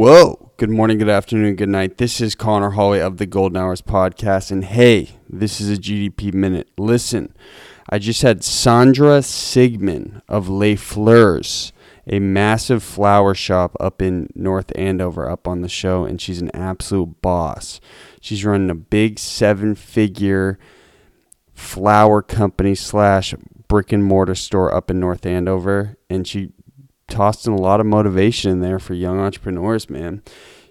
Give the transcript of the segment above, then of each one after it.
Whoa. Good morning, good afternoon, good night. This is Conor Holway of the Golden Hours podcast. And hey, this is a GDP minute. Listen, I just had Sandra Sigman of Les Fleurs, a massive flower shop up in North Andover, up on the show. And she's an absolute boss. She's running a big seven figure flower company slash brick and mortar store up in North Andover. And she tossed in a lot of motivation in there for young entrepreneurs, man.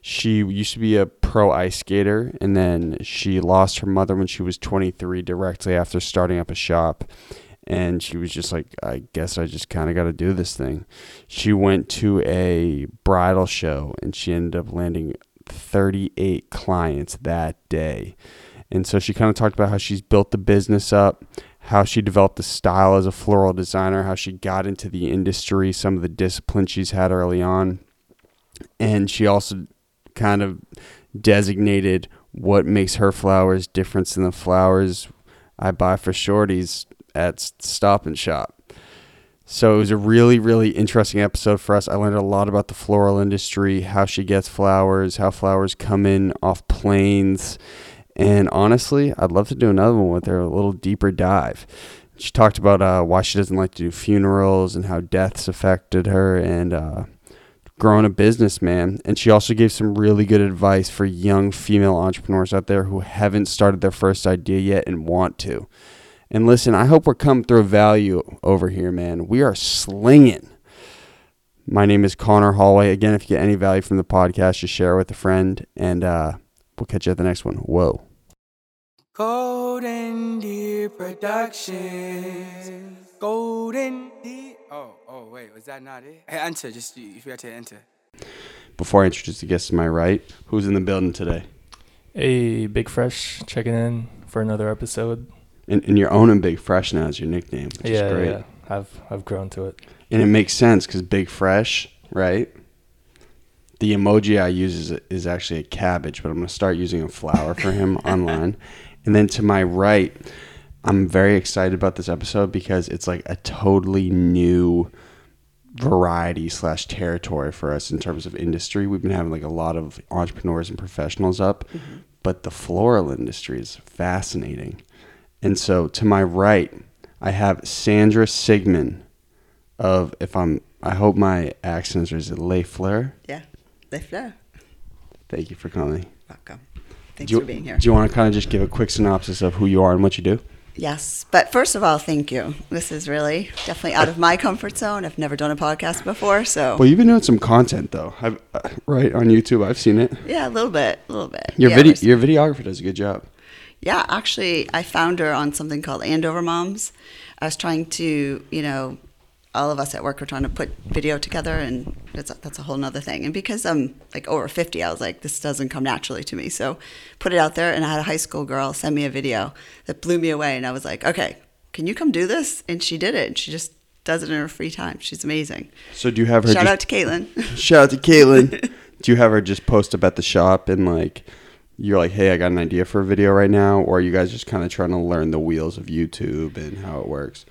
She used to be a pro ice skater and then she lost her mother when she was 23 directly after starting up a shop. And she was just like, I guess I just kind of got to do this thing. She went to a bridal show and she ended up landing 38 clients that day. And so she kind of talked about how she's built the business up, how she developed the style as a floral designer, how she got into the industry, some of the discipline she's had early on. And she also kind of designated what makes her flowers different than the flowers I buy for shorties at Stop and Shop. So it was a really, really interesting episode for us. I learned a lot about the floral industry, how she gets flowers, how flowers come in off planes. And honestly, I'd love to do another one with her, a little deeper dive. She talked about uh, why she doesn't like to do funerals and how deaths affected her and uh, growing a business, man. And she also gave some really good advice for young female entrepreneurs out there who haven't started their first idea yet and want to. And listen, I hope we're coming through value over here, man. We are slinging. My name is Conor Holway. Again, if you get any value from the podcast, just share it with a friend, and uh, we'll catch you at the next one. Whoa. Golden Deer Productions. Golden Deer. Oh, oh, wait, was that not it? Hey, enter. Just you you forgot to enter. Before I introduce the guest to my right, who's in the building today? Hey, Big Fresh checking in for another episode. And, and you're owning Big Fresh now as your nickname, which yeah, is great. yeah, I've I've grown to it. And it makes sense because Big Fresh, right? The emoji I use is, is actually a cabbage, but I'm going to start using a flower for him online. And then to my right, I'm very excited about this episode because it's like a totally new variety slash territory for us in terms of industry. We've been having like a lot of entrepreneurs and professionals up, mm-hmm. but the floral industry is fascinating. And so to my right, I have Sandra Sigman of if I'm I hope my accent is it Les Fleurs. Yeah, Les Fleurs. Thank you for coming. Welcome. Thanks Do you, for being here. Do you want to kind of just give a quick synopsis of who you are and what you do? yes, but first of all, thank you. This is really definitely out of my comfort zone. I've never done a podcast before, so Well, you've been doing some content though, I've, uh, right on YouTube. I've seen it. yeah, a little bit, a little bit. Your yeah, video, your videographer does a good job. Yeah, actually, I found her on something called Andover Moms. I was trying to, you know, all of us at work were trying to put video together, and that's a, that's a whole nother thing. And because I'm like over 50, I was like, this doesn't come naturally to me. So put it out there, and I had a high school girl send me a video that blew me away, and I was like, okay, can you come do this? And she did it. And she just does it in her free time. She's amazing. So do you have her? Shout just, out to Caitlin. shout out to Caitlin. do you have her just post up at the shop and like you're like, hey, I got an idea for a video right now, or are you guys just kind of trying to learn the wheels of YouTube and how it works?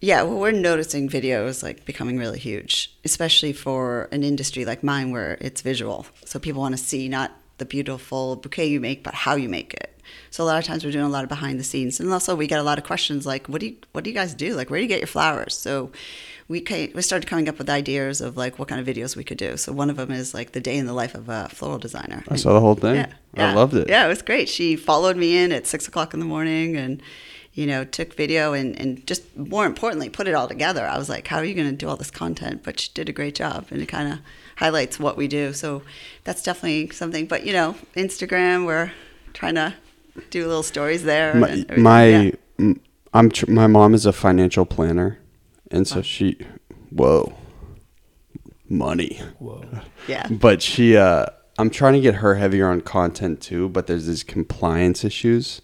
Yeah, well, we're noticing videos like becoming really huge, especially for an industry like mine where it's visual. So people want to see not the beautiful bouquet you make, but how you make it. So a lot of times we're doing a lot of behind the scenes, and also we get a lot of questions like, "What do you What do you guys do? Like, where do you get your flowers?" So we ca- we started coming up with ideas of like what kind of videos we could do. So one of them is like the day in the life of a floral designer. I saw the whole thing. Yeah, I loved it. Yeah, it was great. She followed me in at six o'clock in the morning and, you know, took video and, and just more importantly, put it all together. I was like, how are you going to do all this content? But she did a great job and it kind of highlights what we do. So that's definitely something. But, you know, Instagram, we're trying to do little stories there. my, and everything. my Yeah. m- I'm tr- my mom is a financial planner, and so she, whoa, money. Whoa. yeah. But she, uh, I'm trying to get her heavier on content too. But there's these compliance issues,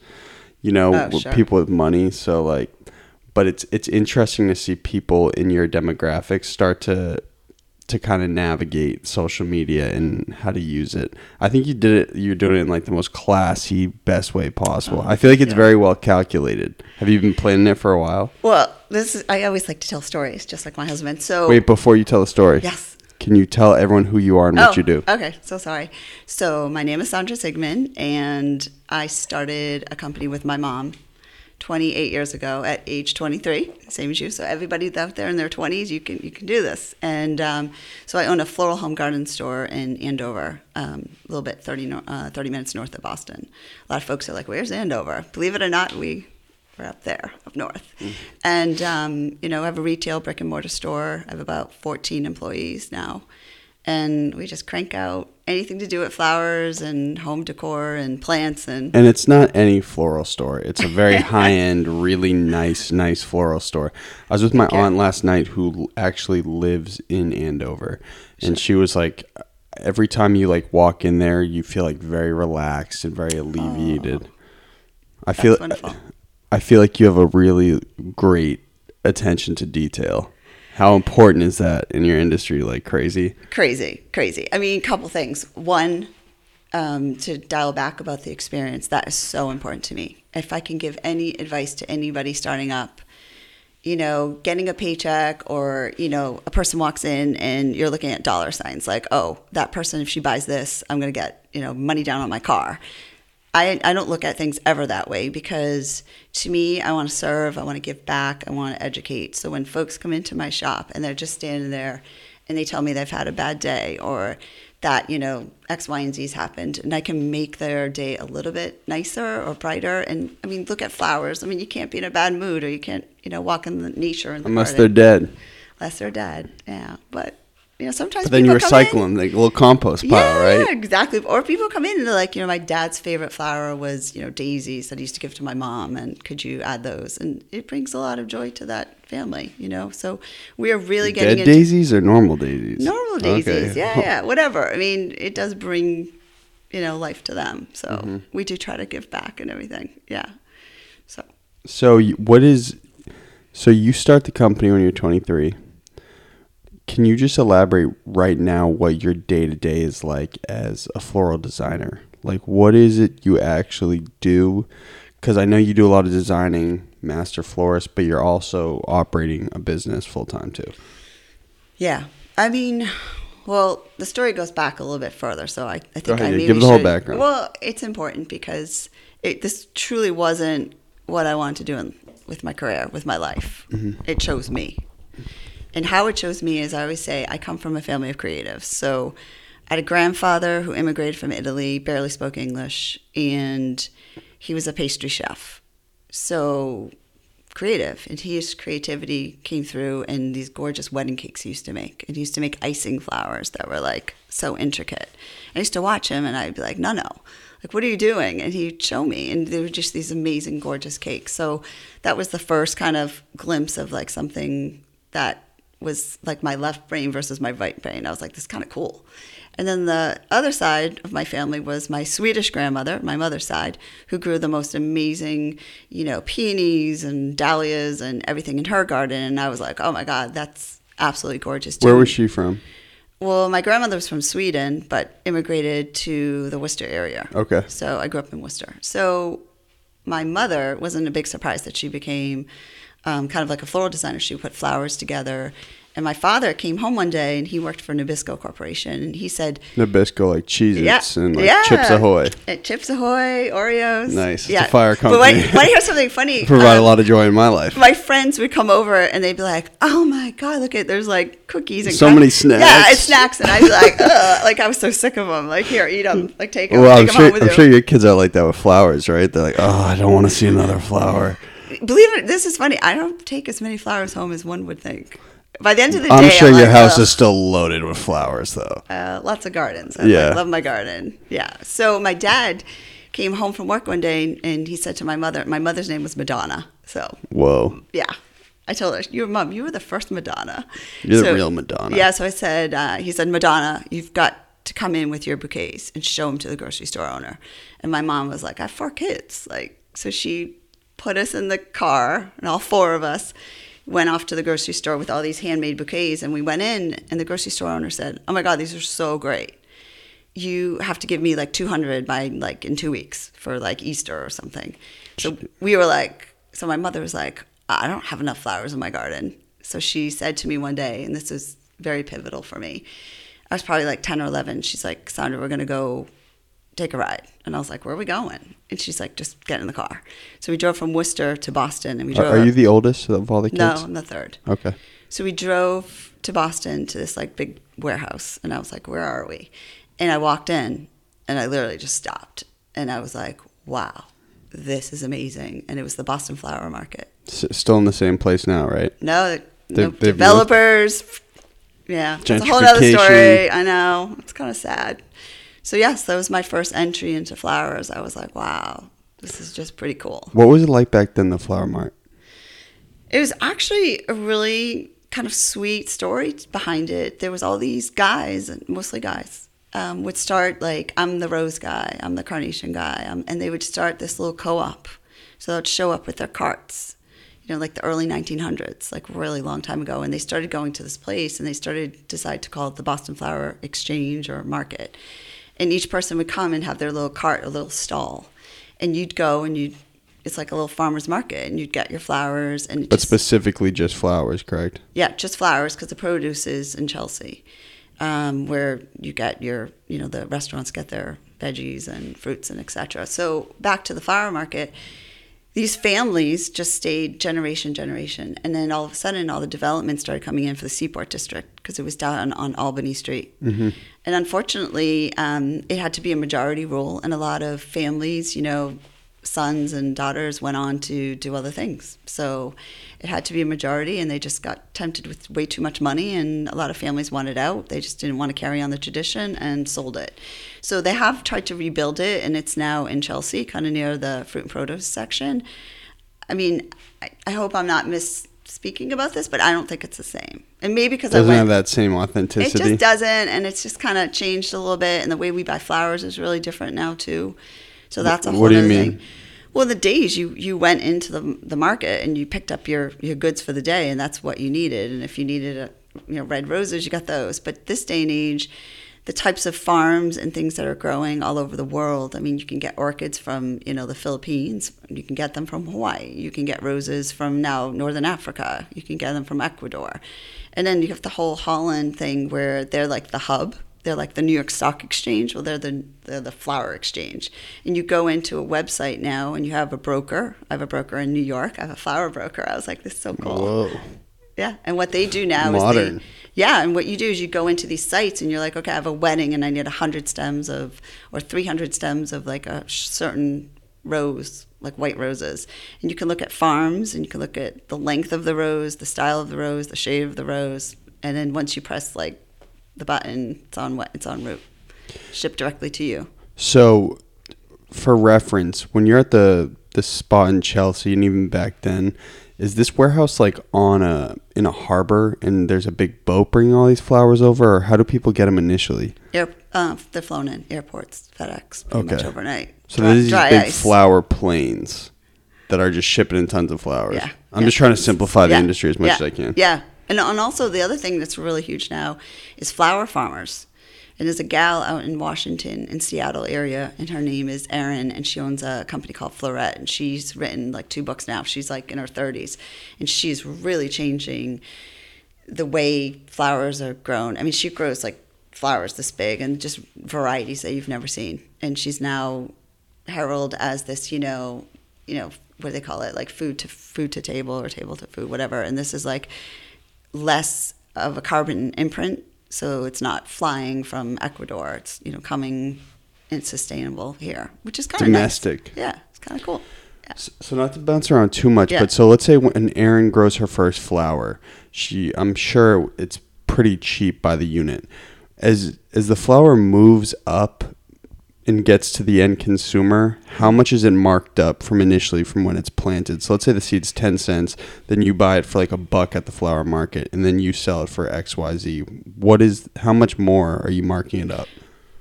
you know, Oh, sure. people with money. So like, but it's it's interesting to see people in your demographics start to to kind of navigate social media and how to use it. I think you did it. You're doing it in like the most classy, best way possible. Oh, I feel like it's Yeah. very well calculated. Have you been planning it for a while? Well, this is, I always like to tell stories, just like my husband. So, Wait, before you tell a story, yes. Can you tell everyone who you are and what you do? Okay, so sorry. So my name is Sandra Sigman, and I started a company with my mom 28 years ago at age 23, same as you. So everybody out there in their 20s, you can you can do this. And um, so I own a floral home garden store in Andover, um, a little bit 30 uh, 30 minutes north of Boston. A lot of folks are like, "Where's Andover?" Believe it or not, we we're up there, up north. And, um, you know, I have a retail brick and mortar store. I have about 14 employees now. And we just crank out anything to do with flowers and home decor and plants and And it's not any floral store. It's a very high end, really nice, nice floral store. I was with my Okay. aunt last night who actually lives in Andover. And she was like, every time you like walk in there, you feel like very relaxed and very alleviated. I feel wonderful. I feel like you have a really great attention to detail. How important is that in your industry? Like crazy. crazy, crazy. I mean, a couple things. One, um, to dial back about the experience, that is so important to me. If I can give any advice to anybody starting up, you know, getting a paycheck or, you know, a person walks in and you're looking at dollar signs like, oh, that person, if she buys this, I'm going to get, you know, money down on my car. I, I don't look at things ever that way because to me, I want to serve, I want to give back, I want to educate. So when folks come into my shop and they're just standing there and they tell me they've had a bad day or that, you know, X, Y, and Z's happened, and I can make their day a little bit nicer or brighter. And I mean, look at flowers. I mean, you can't be in a bad mood or you can't, you know, walk in the nature in the Unless garden. they're dead. Unless they're dead. Yeah. But, you know, sometimes But then you people come in- recycle them, like a little compost pile, yeah, right? Yeah, exactly. Or people come in and they're like, you know, my dad's favorite flower was, you know, daisies that I used to give to my mom, and could you add those? And it brings a lot of joy to that family, you know. So we are really getting Dead into daisies or normal daisies? normal Okay. daisies. Yeah, yeah, whatever. I mean, it does bring, you know, life to them. So Mm-hmm. we do try to give back and everything. Yeah. So So y- what is so you start the company when you're 23. Can you just elaborate right now what your day to day is like as a floral designer? Like what is it you actually do? Cuz I know you do a lot of designing, master florist, but you're also operating a business full time too. Yeah. I mean, well, the story goes back a little bit further, so I, I think ahead, I maybe give the whole background. Well, it's important because it, this truly wasn't what I wanted to do in, with my career, with my life. Mm-hmm. It chose me. And how it chose me is I always say I come from a family of creatives. So I had a grandfather who immigrated from Italy, barely spoke English, and he was a pastry chef. So creative. And his creativity came through in these gorgeous wedding cakes he used to make. And he used to make icing flowers that were like so intricate. I used to watch him and i'd be like no no. Like what are you doing? And he'd show me and they were just these amazing gorgeous cakes. So that was the first kind of glimpse of like something that was like my left brain versus my right brain i was like this is kind of cool and then the other side of my family was my Swedish grandmother, my mother's side, who grew the most amazing, you know, peonies and dahlias and everything in her garden. And I was like, oh my God, that's absolutely gorgeous. Too. Where was she from? Well, my grandmother was from Sweden, but immigrated to the Worcester area. Okay. So I grew up in Worcester. So my mother wasn't a big surprise that she became um, kind of like a floral designer. She would put flowers together. And my father came home one day and he worked for Nabisco Corporation. And he said, Nabisco like Cheez-Its yeah, and like yeah. Chips Ahoy. At Chips Ahoy, Oreos. Nice. It's a fire But when, company. I hear something funny, Provide a um, lot of joy in my life. my friends would come over and they'd be like, "Oh my god, look at there's like cookies and So many Yeah, it's snacks, and I'd be like, Ugh, like I was so sick of them. Like here, eat them. Like take them. Well, I'm take 'em sure, home with I'm you. sure your kids are like that with flowers, right? They're like, oh, I don't want to see another flower. Believe it, this is funny. I don't take as many flowers home as one would think. By the end of the day, I'm day, sure I'm your like, house "Ugh." is still loaded with flowers, though. Uh, lots of gardens. I Yeah. like, love my garden. Yeah. So my dad came home from work one day and, he said to my mother, my mother's name was Madonna. So Whoa. yeah. I told her, your mom, you were the first Madonna. You're the real Madonna. Yeah. So I said, uh, he said, Madonna, you've got to come in with your bouquets and show them to the grocery store owner. And my mom was like, I have four kids. Like, so she put us in the car and all four of us went off to the grocery store with all these handmade bouquets and we went in and the grocery store owner said, oh my God, these are so great you have to give me like 200 by like in two weeks for like Easter or something. So we were like, so my mother was like, I don't have enough flowers in my garden. So she said to me one day, and this was very pivotal for me. I was probably like 10 or 11. She's like, Sandra, we're going to go take a ride. And I was like, where are we going? And she's like, just get in the car. So we drove from Worcester to Boston and we drove. are you the oldest of all the kids? No, I'm the third. Okay. So we drove to Boston to this like big warehouse, and I was like, "Where are we?" And I walked in, and I literally just stopped, and I was like, "Wow, this is amazing!" And it was the Boston Flower Market. S- still in the same place now, right? No, They've- no they've moved? developers. Yeah, it's a whole other story. I know it's kind of sad. So yes, that was my first entry into flowers. I was like, "Wow, this is just pretty cool." What was it like back then, the flower mart? It was actually a really kind of sweet story behind it. There was all these guys, mostly guys, um, would start like I'm the rose guy, I'm the carnation guy, um, and they would start this little co-op. So they'd show up with their carts, you know, like the early 1900s, like really long time ago, and they started going to this place, and they started decide to call it the Boston Flower Exchange or Market, and each person would come and have their little cart, a little stall, and you'd go and you'd. It's like a little farmer's market, and you'd get your flowers, and But just- specifically just flowers, correct? yeah, just flowers because the produce is in Chelsea, um, where you get your, you know, the restaurants get their veggies and fruits and etc. So back to the flower market, these families just stayed generation generation, and then all of a sudden, all the development started coming in for the Seaport District because it was down on Albany Street, and unfortunately, um, it had to be a majority rule, and a lot of families, you know, sons and daughters went on to do other things. So it had to be a majority, and they just got tempted with way too much money, and a lot of families wanted out. They just didn't want to carry on the tradition and sold it. So they have tried to rebuild it, and it's now in Chelsea, kind of near the fruit and produce section. I mean, I, I hope I'm not mis speaking about this, but I don't think it's the same. And maybe because I Doesn't went, have that same authenticity. it just doesn't, and it's just kind of changed a little bit. And the way we buy flowers is really different now too. So that's a whole What do you other mean? thing. Well, the days you you went into the the market and you picked up your your goods for the day, and that's what you needed. And if you needed a you know red roses, you got those. But this day and age, the types of farms and things that are growing all over the world. I mean, you can get orchids from you know the Philippines. You can get them from Hawaii. You can get roses from now Northern Africa. You can get them from Ecuador, and then you have the whole Holland thing where they're like the hub. They're like the New York Stock Exchange. Well, they're the they're the flower exchange. And you go into a website now, and you have a broker. I have a broker in New York. I have a flower broker. I was like, this is so cool. Whoa. Yeah, and what they do now is Modern. they, yeah, and what you do is you go into these sites and you're like, okay, I have a wedding and I need hundred stems of or three hundred stems of like a certain rose, like white roses, and you can look at farms and you can look at the length of the rose, the style of the rose, the shade of the rose, and then once you press like the button, it's on what it's on route, shipped directly to you. So, for reference, when you're at the the spot in Chelsea, and even back then, is this warehouse like on a in a harbor, and there's a big boat bringing all these flowers over, or how do people get them initially? Air, uh, they're flown in airports, FedEx, pretty much Okay. overnight. So Dry- there's these big ice. flower planes that are just shipping in tons of flowers. Yeah, I'm yeah. just trying to simplify the Yeah, industry as much yeah, as I can. Yeah, and and also the other thing that's really huge now is flower farmers. And there's a gal out in Washington, in Seattle area, and her name is Erin, and she owns a company called Floret, and she's written like two books now. She's like in her 30s, and she's really changing the way flowers are grown. I mean, she grows like flowers this big and just varieties that you've never seen. And she's now heralded as this, you know, you know, what do they call it? Like food to food to table or table to food, whatever. And this is like less of a carbon imprint, so it's not flying from Ecuador. It's you know coming and sustainable here, which is kind of Domestic. Yeah, it's kind of cool. Yeah. S- So not to bounce around too much, Yeah. but so let's say when Erin grows her first flower, she I'm sure it's pretty cheap by the unit. As as the flower moves up and gets to the end consumer, how much is it marked up from initially from when it's planted? So let's say the seed's ten cents, then you buy it for like a buck at the flower market, and then you sell it for X Y Z. What is how much more are you marking it up?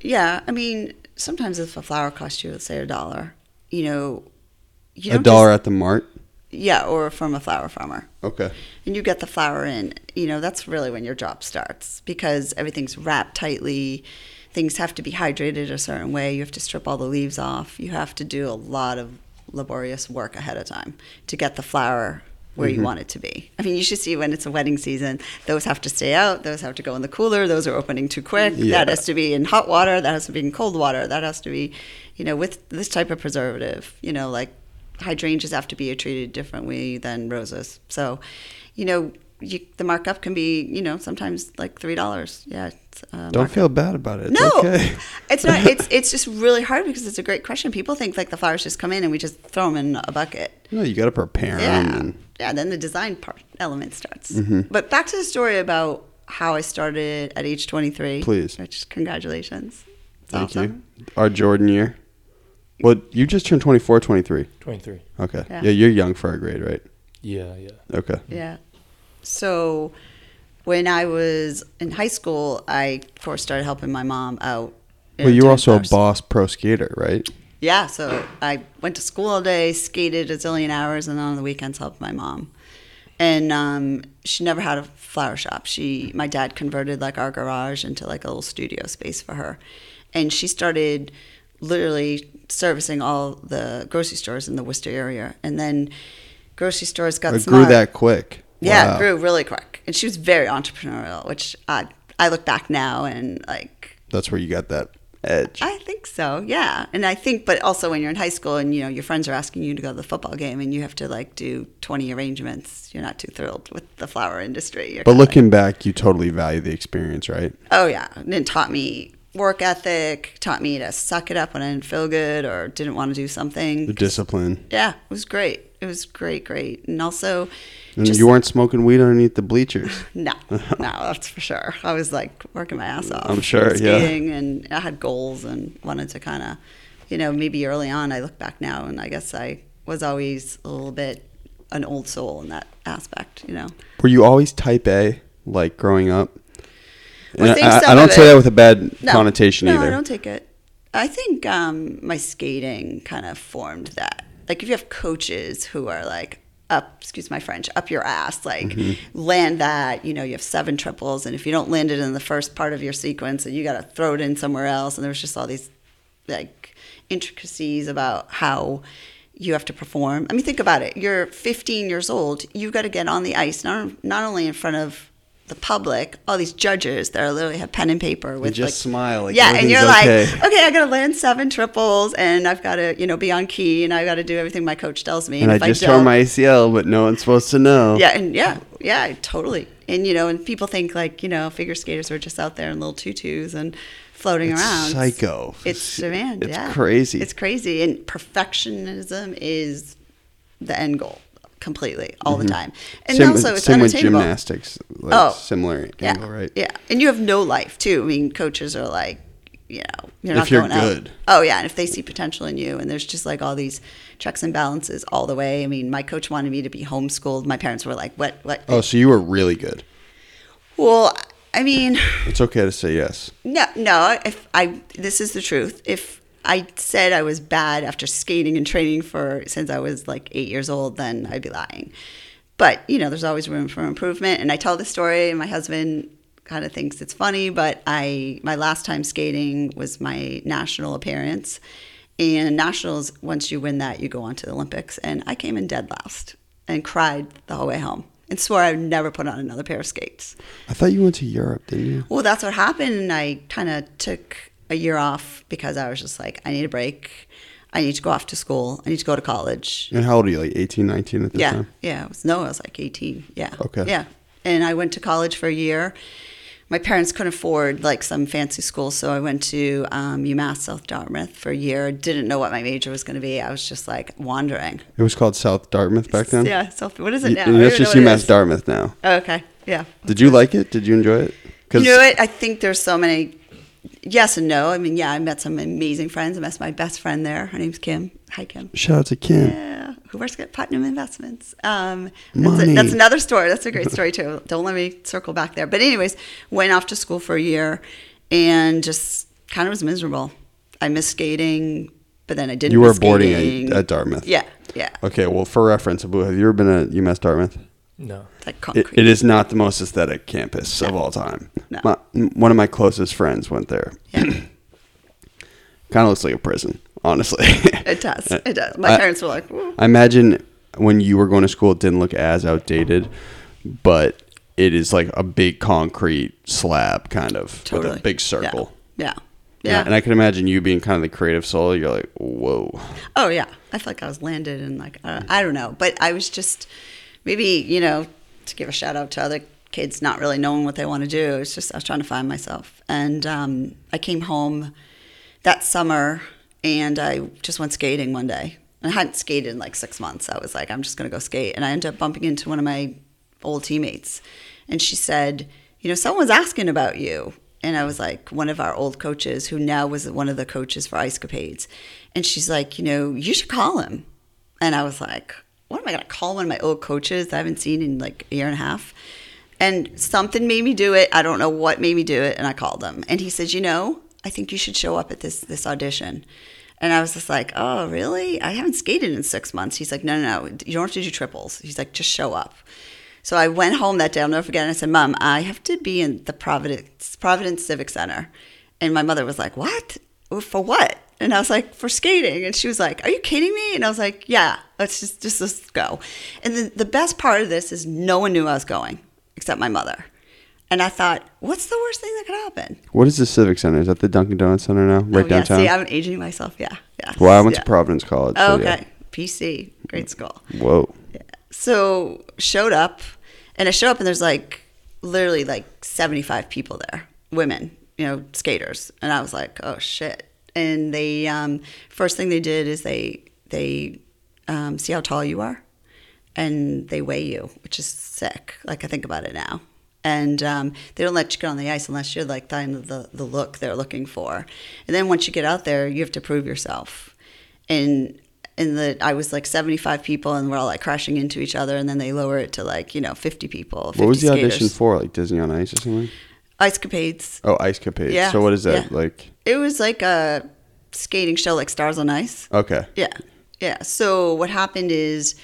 Yeah, I mean, sometimes if a flower costs you, let's say a dollar, you know, you a dollar just- at the mart. yeah, or from a flower farmer. Okay. and you get the flower in, you know, that's really when your job starts because everything's wrapped tightly. Things have to be hydrated a certain way. You have to strip all the leaves off. You have to do a lot of laborious work ahead of time to get the flower where Mm-hmm. you want it to be. I mean, you should see when it's a wedding season, those have to stay out, those have to go in the cooler, those are opening too quick. Yeah. That has to be in hot water, that has to be in cold water, that has to be, you know, with this type of preservative, you know, like hydrangeas have to be treated differently than roses. So, you know, you, the markup can be, you know, sometimes like three dollars. Yeah. It's, uh, Don't feel bad about it. It's No, okay. it's not. It's it's just really hard because it's a great question. People think like the flowers just come in and we just throw them in a bucket. No, you got to prepare them. Yeah, And, yeah. Then the design part element starts. Mm-hmm. But back to the story about how I started at age twenty three. Please. Which congratulations. It's thank awesome. you. Our Jordan year. Well, you just turned 24, 23. 23. Okay. Yeah. Yeah. you're young for our grade, right? Yeah, yeah. Okay. Yeah. So when I was in high school, I of course started helping my mom out. Well, you were also a boss pro skater, right? Yeah, so I went to school all day, skated a zillion hours, and then on the weekends helped my mom. And um, she never had a flower shop. She, my dad converted like our garage into like a little studio space for her, and she started literally servicing all the grocery stores in the Worcester area. And then grocery stores got It smart. grew that quick. Yeah, Wow. grew really quick, and she was very entrepreneurial, which I I look back now and like That's where you got that edge. I think so, yeah. And I think, but also when you're in high school and you know your friends are asking you to go to the football game and you have to like do 20 arrangements, you're not too thrilled with the flower industry. You're but looking back, you totally value the experience, right? oh yeah, and it taught me work ethic, taught me to suck it up when I didn't feel good or didn't want to do something. The discipline. Yeah, it was great. It was great, great, and also. And just- you weren't smoking weed underneath the bleachers. No, no, that's for sure. I was like working my ass off. I'm sure, and yeah. skating, and I had goals and wanted to kind of, you know, maybe early on. I look back now, and I guess I was always a little bit an old soul in that aspect. You know, Were you always type A, like growing up? Well, I I, I don't say it- that with a bad no, connotation no, either. No, I don't take it. I think um, my skating kind of formed that. Like, if you have coaches who are like up, excuse my French, up your ass, like Mm-hmm. land that, you know, you have seven triples, and if you don't land it in the first part of your sequence, and you got to throw it in somewhere else. And there's just all these like intricacies about how you have to perform. I mean, think about it. You're 15 years old. You've got to get on the ice, not not only in front of the public, all these judges that are literally have pen and paper with just like, smile, like, yeah, and you're everything's like, okay. okay, I got to land seven triples, and I've got to you know be on key, and I've got to do everything my coach tells me. and I just don't- tore my ACL, but no one's supposed to know. yeah, and yeah, yeah, totally. And you know, and people think like you know, figure skaters are just out there in little tutus and floating It's around. psycho. It's demand. It's yeah. crazy. It's crazy, and perfectionism is the end goal completely all the time. And Mm-hmm. also, it's same with gymnastics. Like Oh, similar Yeah, angle, right? Yeah, and you have no life too. I mean, coaches are like, you know, you're If not you're going out. good. Oh yeah, and if they see potential in you, and there's just like all these checks and balances all the way. I mean, my coach wanted me to be homeschooled. My parents were like, "What? What?" Oh, so you were really good. Well, I mean, It's okay to say yes. no, no. If I, this is the truth. If I said I was bad after skating and training for since I was like eight years old, then I'd be lying. But you know, there's always room for improvement. And I tell the story, and my husband kind of thinks it's funny. But I, my last time skating was my national appearance. And nationals, once you win that, you go on to the Olympics. And I came in dead last and cried the whole way home and swore I would never put on another pair of skates. I thought you went to Europe, didn't you? Well, that's what happened. And I kind of took a year off because I was just like, I need a break. I need to go off to school. I need to go to college. And how old are you? Like 18, 19 at this Yeah. time? Yeah. It was, no, I was like 18. Yeah. Okay. Yeah. And I went to college for a year. My parents couldn't afford like some fancy school, so I went to um, UMass South Dartmouth for a year. Didn't know what my major was going to be. I was just like wandering. It was called South Dartmouth back then? Yeah. So what is it now? and I don't that's just it UMass. Dartmouth now. Oh, okay. Yeah. Did you like it? Did you enjoy it? You know what? I think there's so many yes and no. I mean, yeah, I met some amazing friends. I met my best friend there. Her name's Kim. Hi, Kim. Shout out to Kim. Yeah, who works at Putnam Investments. Um, that's, Money. a, that's another story. That's a great story too. Don't let me circle back there. But anyways, went off to school for a year and just kind of was miserable. I missed skating, but then I didn't. You were boarding at, at Dartmouth. Yeah, yeah. Okay, well, for reference, have you ever been at UMass Dartmouth? No. Like It, it is not the most aesthetic campus of all time. No. My, one of my closest friends went there. Yeah. Kind of looks like a prison, honestly. It does. It does. My I- parents were like, "Ooh." I imagine when you were going to school, it didn't look as outdated, but it is like a big concrete slab, kind of with a big circle. Yeah. Yeah. Yeah. And I can imagine you being kind of the creative soul. You're like, whoa. Oh yeah, I felt like I was landed and like uh, I don't know, but I was just maybe you know to give a shout out to other kids not really knowing what they want to do. It's just I was trying to find myself, and um, I came home that summer and I just went skating one day. I hadn't skated in like six months. I was like, I'm just gonna go skate, and I ended up bumping into one of my old teammates, and she said, you know, someone's asking about you. And I was like, one of our old coaches, who now was one of the coaches for Ice Capades. And she's like, you know, you should call him. And I was like, what am I going to call one of my old coaches that I haven't seen in like a year and a half? And something made me do it. I don't know what made me do it. And I called him. And he says, you know, I think you should show up at this, this audition. And I was just like, oh, really? I haven't skated in six months. He's like, no, no, no. You don't have to do triples. He's like, just show up. So I went home that day. I'll never forget. And I said, Mom, I have to be in the Providence Providence Civic Center. And my mother was like, What? For what? And I was like, For skating. And she was like, Are you kidding me? And I was like, Yeah, let's just just let's go. And the, the best part of this is no one knew I was going except my mother. And I thought, what's the worst thing that could happen? What is the Civic Center? Is that the Dunkin' Donuts Center now? Right oh, downtown? See, I'm aging myself. Yeah, yeah. well, I went yeah. to Providence College. Oh, so yeah. okay. PC, great school. Whoa. Yeah. So showed up, and I show up, and there's like literally like 75 people there, women, you know, skaters, and I was like, oh shit. And they um, first thing they did is they they um, see how tall you are, and they weigh you, which is sick. Like I think about it now. And um, they don't let you get on the ice unless you're like the, the look they're looking for. And then once you get out there, you have to prove yourself. And in the I was like 75 people and we're all like crashing into each other and then they lower it to like, you know, 50 people. 50 What was the skaters. audition for? Like Disney on Ice or something? Ice Capades. Oh, Ice Capades. Yeah, So what is that yeah. like? It was like a skating show like Stars on Ice. Okay. Yeah. Yeah. So what happened is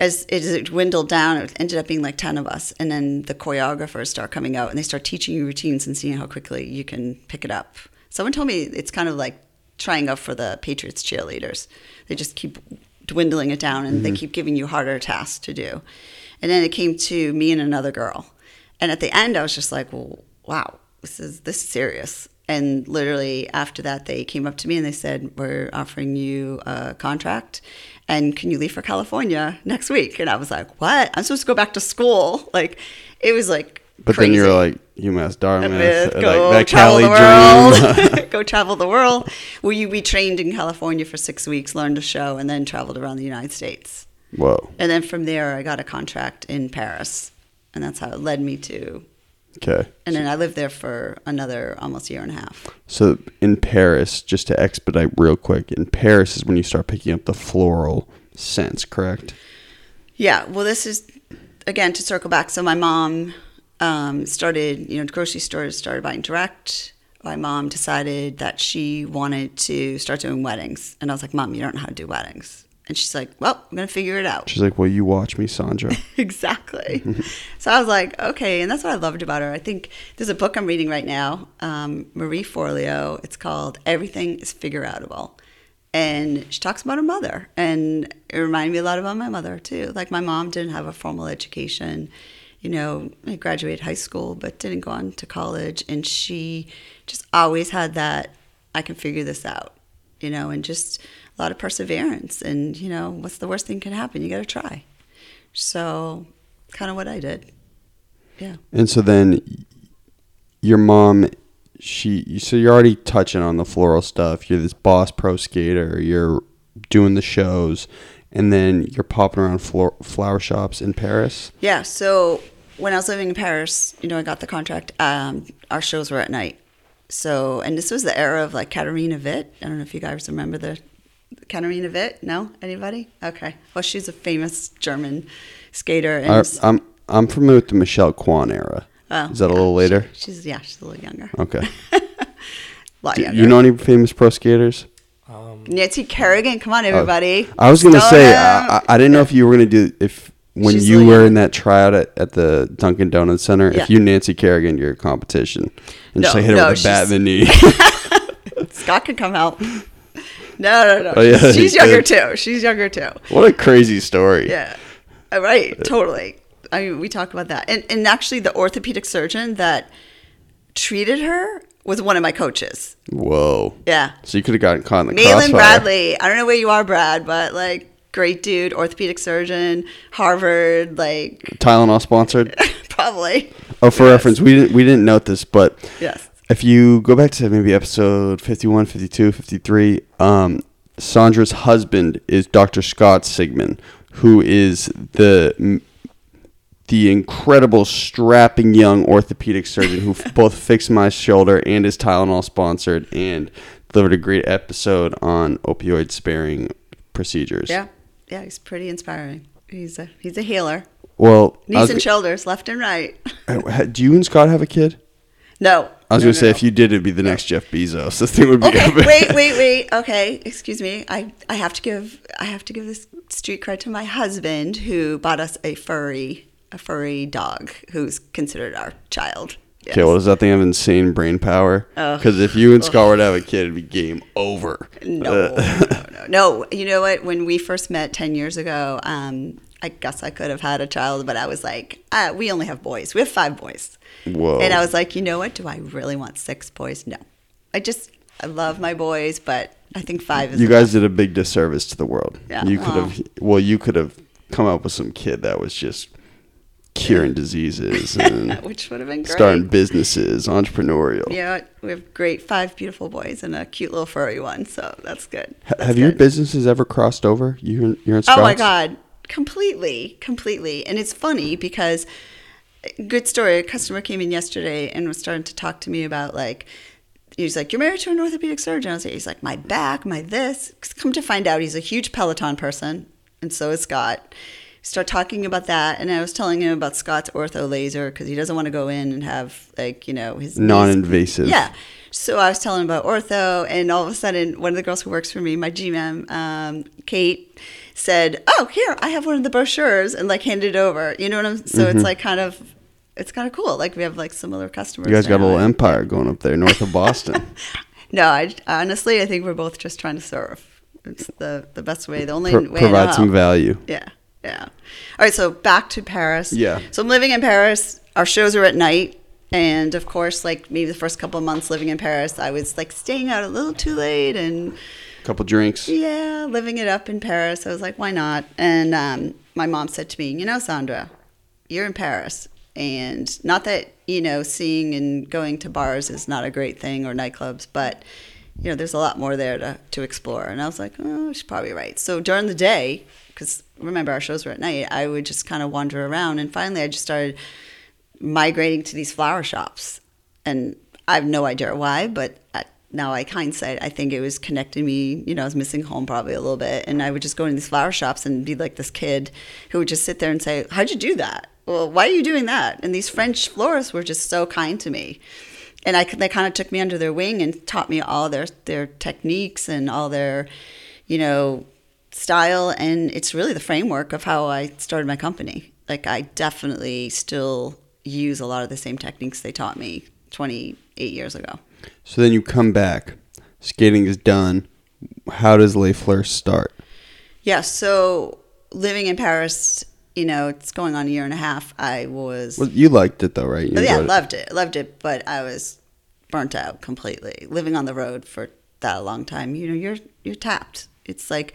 as it, as it dwindled down, it ended up being like 10 of us. And then the choreographers start coming out and they start teaching you routines and seeing how quickly you can pick it up. Someone told me it's kind of like trying out for the Patriots cheerleaders. They just keep dwindling it down and they mm-hmm. keep giving you harder tasks to do. And then it came to me and another girl. And at the end, I was just like, well, wow, this is this is serious. And literally after that, they came up to me and they said, "We're offering you a contract, and can you leave for California next week?" And I was like, "What? I'm supposed to go back to school?" Like, it was like. But crazy. then you're like, UMass Dartmouth. Go like that travel Cali the world. go travel the world. Will you be trained in California for six weeks, learned a show, and then traveled around the United States? Whoa. And then from there, I got a contract in Paris, and that's how it led me to. Okay. And then I lived there for another almost year and a half. So in Paris, just to expedite real quick, in Paris is when you start picking up the floral scents, correct? Yeah, well, this is again to circle back. So my mom um, started, you know, grocery stores started buying direct. My mom decided that she wanted to start doing weddings, and I was like, "Mom, you don't know how to do weddings." And she's like, "Well, I'm gonna figure it out." She's like, "Well, you watch me, Sandra." exactly. so I was like, okay, and that's what I loved about her. I think there's a book I'm reading right now, um, Marie Forleo. It's called Everything is Figure Outable. And she talks about her mother. And it reminded me a lot about my mother, too. Like, my mom didn't have a formal education. You know, I graduated high school, but didn't go on to college. And she just always had that, I can figure this out, you know, and just a lot of perseverance. And, you know, what's the worst thing can happen? You got to try. So, kind of what I did. Yeah. and so then your mom, she, so you're already touching on the floral stuff. You're this boss pro skater. You're doing the shows, and then you're popping around flor- flower shops in Paris. Yeah. So, when I was living in Paris, you know, I got the contract. Um, our shows were at night. So, and this was the era of like Katarina Witt. I don't know if you guys remember the Katarina Witt. No, anybody? Okay. Well, she's a famous German skater. And I, s- I'm I'm familiar with the Michelle Kwan era. oh, Is that a little later? she- she's yeah, she's a little younger. Okay. A lot Do younger. you know any famous pro skaters? Um, Nancy Kerrigan? Come on, everybody. I was gonna Stone say. I, I I didn't know if you were gonna do if when She's you like- were in that tryout at, at the Dunkin' Donuts Center. Yeah. If you Nancy Kerrigan, your competition, and just like hit her with a bat in the knee. Scott can come out. No, no, no. Oh, yeah, she's, younger too. She's younger too. What a crazy story. Yeah. Uh, Right. Totally. I mean, we talk about that. And, and actually, the orthopedic surgeon that treated her was one of my coaches. Whoa. Yeah. So you could have gotten caught in the Malin crossfire. Bradley. I don't know where you are, Brad, but like, great dude, orthopedic surgeon, Harvard, like, Tylenol sponsored. probably. Oh, for reference, we didn't we didn't note this, but Yes. If you go back to maybe episode 51, 52, 53, um, Sandra's husband is Dr. Scott Sigman, who is the the incredible strapping young orthopedic surgeon who both fixed my shoulder and is Tylenol sponsored and delivered a great episode on opioid sparing procedures. Yeah. Yeah. He's pretty inspiring. He's a, he's a healer. Well, Knees was and shoulders, left and right. uh, do you and Scott have a kid? No. I was No, gonna no, say no. if you did, it'd be the next Jeff Bezos. This thing would be Okay, wait, wait, wait. Okay, excuse me. I, I have to give I have to give this street cred to my husband who bought us a furry a furry dog who's considered our child. Yes. Okay, well, does that thing have insane brain power? Because if you and Scott were to have a kid, it'd be game over. No, Uh, no, no, no. You know what? When we first met ten years ago, um, I guess I could have had a child, but I was like, uh, we only have boys. We have five boys. Whoa. And I was like, you know what? Do I really want six boys? No. I just I love my boys, but I think five is you enough. guys did a big disservice to the world. Yeah, You could have. Well, you could have come up with some kid that was just curing diseases and which would have been great. starting businesses, entrepreneurial. Yeah, we have great five beautiful boys and a cute little furry one, so that's good. That's have your businesses ever crossed over? You you're in Oh my god, completely, completely. And it's funny because good story. A customer came in yesterday and was starting to talk to me about like he's like, You're married to an orthopedic surgeon. I was like, he's like, My back, my this. Come to find out he's a huge Peloton person, and so is Scott. Start talking about that, and I was telling him about Scott's ortho laser because he doesn't want to go in and have like you know his Non-invasive. Yeah. So I was telling him about ortho, and all of a sudden, one of the girls who works for me, my GM, um, Kate, said, "Oh, here, I have one of the brochures," and like handed it over. You know what I'm? So it's like kind of, it's kind of cool. Like we have like similar customers. You guys got a little empire going up there north of Boston. No, I honestly, I think we're both just trying to serve. It's the the best way. The only Pro- way provide some value. Yeah, yeah. All right, so back to Paris. Yeah. So I'm living in Paris. Our shows are at night. And of course, like maybe the first couple of months living in Paris, I was like staying out a little too late and a couple drinks. yeah, living it up in Paris. I was like, why not? And um, my mom said to me, you know, Sandra, you're in Paris. And not that, you know, seeing and going to bars is not a great thing or nightclubs, but, you know, there's a lot more there to, to explore. And I was like, oh, she's probably right. So during the day, because remember our shows were at night, I would just kind of wander around. And finally, I just started migrating to these flower shops. And I have no idea why, but at, now I hindsight, I think it was connecting me. You know, I was missing home probably a little bit, and I would just go into these flower shops and be like this kid who would just sit there and say, "How'd you do that? Well, why are you doing that?" And these French florists were just so kind to me, and I they kind of took me under their wing and taught me all their their techniques and all their, you know, style, and it's really the framework of how I started my company. Like I definitely still use a lot of the same techniques they taught me 28 years ago. So then you come back. Skating is done. How does Les Fleurs start? Yeah, so living in Paris, you know, it's going on a year and a half. I was, Well, you liked it though, right? You oh, yeah, enjoyed it. loved it, loved it, but I was burnt out completely. Living on the road for that long time, you know, you're you're tapped. It's like,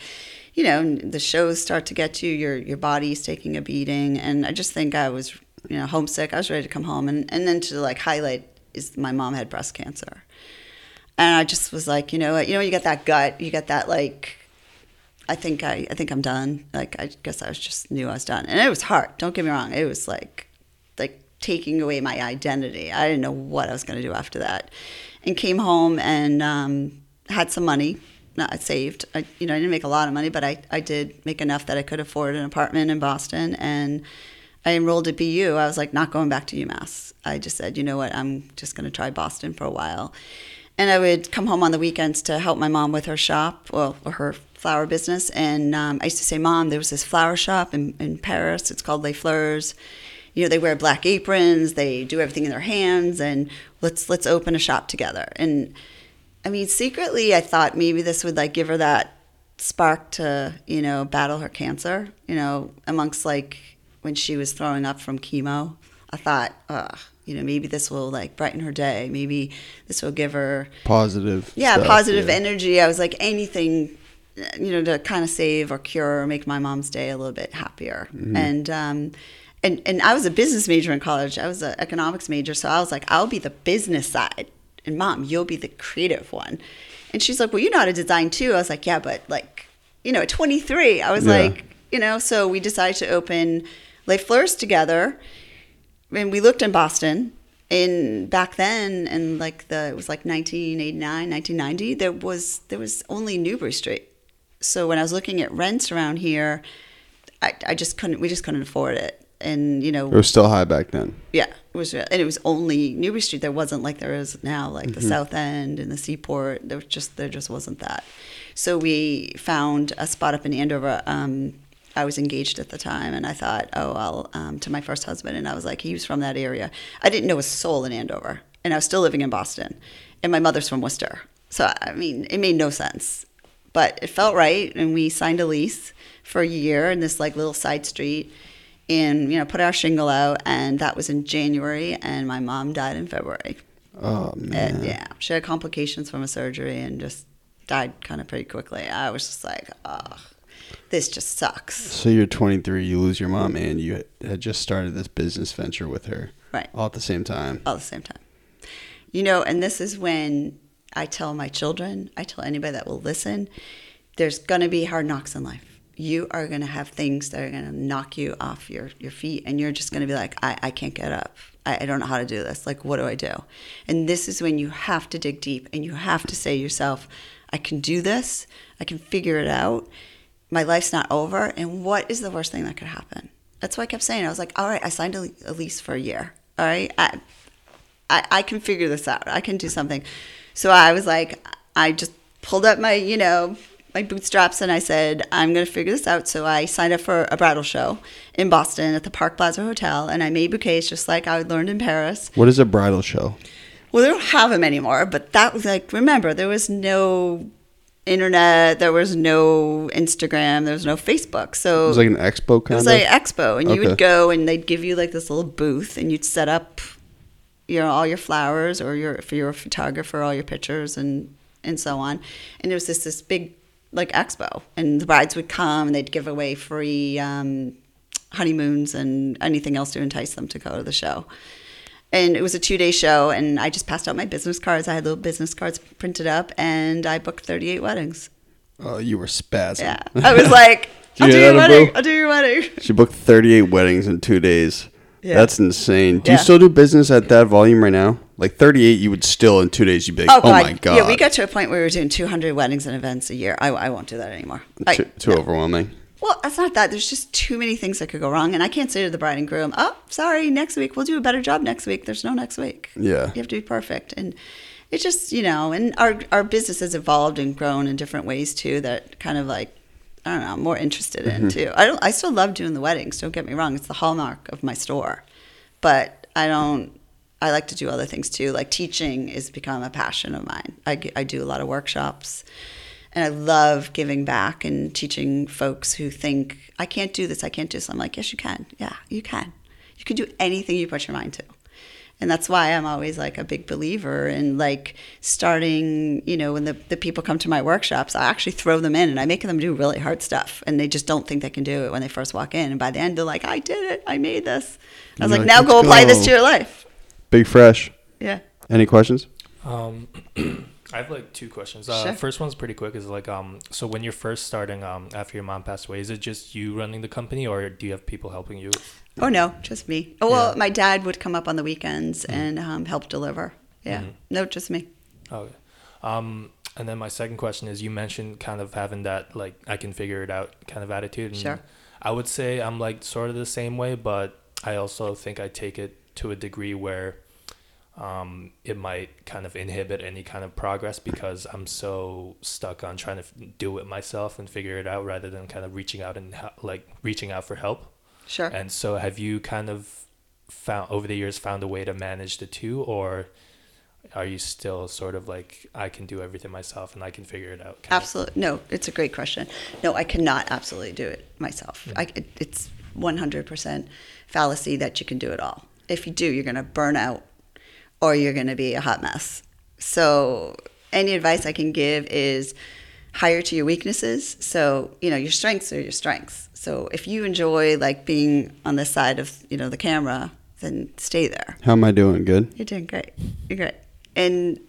you know, the shows start to get you. Your your body's taking a beating, and I just think I was, you know, homesick. I was ready to come home, and and then to like highlight is my mom had breast cancer, and I just was like, you know what, you know, you got that gut, you got that like I think I, I think I'm done. Like I guess I was just knew I was done, and it was hard. Don't get me wrong. It was like like taking away my identity. I didn't know what I was going to do after that, and came home and um, had some money. Not I saved. I you know I didn't make a lot of money, but I I did make enough that I could afford an apartment in Boston and. I enrolled at BU. I was like not going back to UMass. I just said, you know what, I'm just going to try Boston for a while. And I would come home on the weekends to help my mom with her shop, well, her flower business. And um, I used to say, Mom, there was this flower shop in, in Paris. It's called Les Fleurs. You know, they wear black aprons. They do everything in their hands. And let's let's open a shop together. And I mean, secretly, I thought maybe this would like give her that spark to, you know, battle her cancer. You know, amongst like when she was throwing up from chemo, I thought, ugh, you know, maybe this will like brighten her day. Maybe this will give her, Positive. yeah, stuff, positive yeah. energy. I was like anything, you know, to kind of save or cure or make my mom's day a little bit happier. And um, and and I was a business major in college. I was an economics major, so I was like, I'll be the business side, and mom, you'll be the creative one. And she's like, Well, you know how to design too. I was like, Yeah, but like, you know, at 23, I was Yeah. like, you know, so we decided to open Les Fleurs together and we looked in Boston. In back then, and like the it was like 1989, 1990. There was there was only Newbury Street. So when I was looking at rents around here, I, I just couldn't. We just couldn't afford it. And you know, It was still high back then. yeah, it was, and it was only Newbury Street. There wasn't like there is now, like the South End and the Seaport. There was just there just wasn't that. So we found a spot up in Andover. Um, I was engaged at the time, and I thought, oh, I'll um, to my first husband, and I was like, he was from that area. I didn't know a soul in Andover, and I was still living in Boston, and my mother's from Worcester. So I mean, it made no sense, but it felt right, and we signed a lease for a year in this like little side street and you know put our shingle out and that was in january and my mom died in february. Oh man. and yeah she had complications from a surgery and just died kind of pretty quickly. I was just like oh this just sucks. So you're 23, you lose your mom, and you had just started this business venture with her, right. all at the same time. all at the same time. You know and this is when i tell my children i tell anybody that will listen there's going to be hard knocks in life. You are going to have things that are going to knock you off your, your feet and you're just going to be like I, I can't get up. I, I don't know how to do this. Like what do i do? And this is when you have to dig deep and you have to say to yourself i can do this. I can figure it out. My life's not over and what is the worst thing that could happen? That's why i kept saying. I was like all right i signed a, lease for a year. All right I, I, I can figure this out. I can do something. So I was like, I just pulled up my, you know, my bootstraps and I said, I'm going to figure this out. So I signed up for a bridal show in Boston at the Park Plaza Hotel and I made bouquets just like I learned in Paris. What is a bridal show? Well, they don't have them anymore, but that was like, remember, there was no internet, there was no Instagram, there was no Facebook. So It was like an expo kind of? it was like expo, and you would go and they'd give you like this little booth, and you'd set up, you know, all your flowers or your if you're a photographer, all your pictures and and so on. And it was just this big like expo, and the brides would come and they'd give away free um, honeymoons and anything else to entice them to go to the show. And it was a two day show, and I just passed out my business cards. I had little business cards printed up, and I booked 38 weddings. oh, you were spazzing. Yeah. I was like, I'll you do hear your wedding. I'll do your wedding. She booked 38 weddings in two days. Yeah. That's insane. Do you Yeah. still do business at that volume right now? Like 38, you would still in two days, you'd be like, Oh, oh, my God. Yeah, we got to a point where we were doing 200 weddings and events a year. I, I won't do that anymore. Too, too overwhelming. Well, that's not that. There's just too many things that could go wrong. And I can't say to the bride and groom, oh, sorry, next week. We'll do a better job next week. There's no next week. Yeah. You have to be perfect. And it just, you know, and our, our business has evolved and grown in different ways too that kind of like, I don't know, I'm more interested Mm-hmm. in too. I don't, I still love doing the weddings. Don't get me wrong. It's the hallmark of my store. But I don't, I like to do other things too. Like teaching has become a passion of mine. I, I do a lot of workshops and I love giving back and teaching folks who think, I can't do this, I can't do this. I'm like, yes, you can. Yeah, you can. You can do anything you put your mind to. And that's why I'm always like a big believer in like starting, you know, when the, the people come to my workshops, I actually throw them in and I make them do really hard stuff. And they just don't think they can do it when they first walk in. And by the end, they're like, I did it. I made this. I was You're like, like, now "Let's go apply this to your life. Big Fresh. Yeah. Any questions? Um, I have like two questions. Uh, Sure. First one's pretty quick. Is like, um, so when you're first starting, um, after your mom passed away, is it just you running the company, or do you have people helping you? Oh no, just me. Oh well, Yeah. my dad would come up on the weekends and um, help deliver. Yeah, Mhm. no, just me. Okay. Um, and then my second question is, you mentioned kind of having that like I can figure it out kind of attitude. And Sure. I would say I'm like sort of the same way, but I also think I take it to a degree where um, it might kind of inhibit any kind of progress because I'm so stuck on trying to f- do it myself and figure it out rather than kind of reaching out and like reaching out for help. Sure. And so, have you kind of found over the years found a way to manage the two, or are you still sort of like I can do everything myself and I can figure it out? Absolutely. No, it's a great question. No, I cannot absolutely do it myself. Hmm. I, it, it's 100% fallacy that you can do it all. If you do, you're going to burn out or you're going to be a hot mess. So, any advice I can give is hire to your weaknesses. So, you know, your strengths are your strengths. So, if you enjoy like being on the side of, you know, the camera, then stay there. How am I doing? Good. You're doing great. You're great. And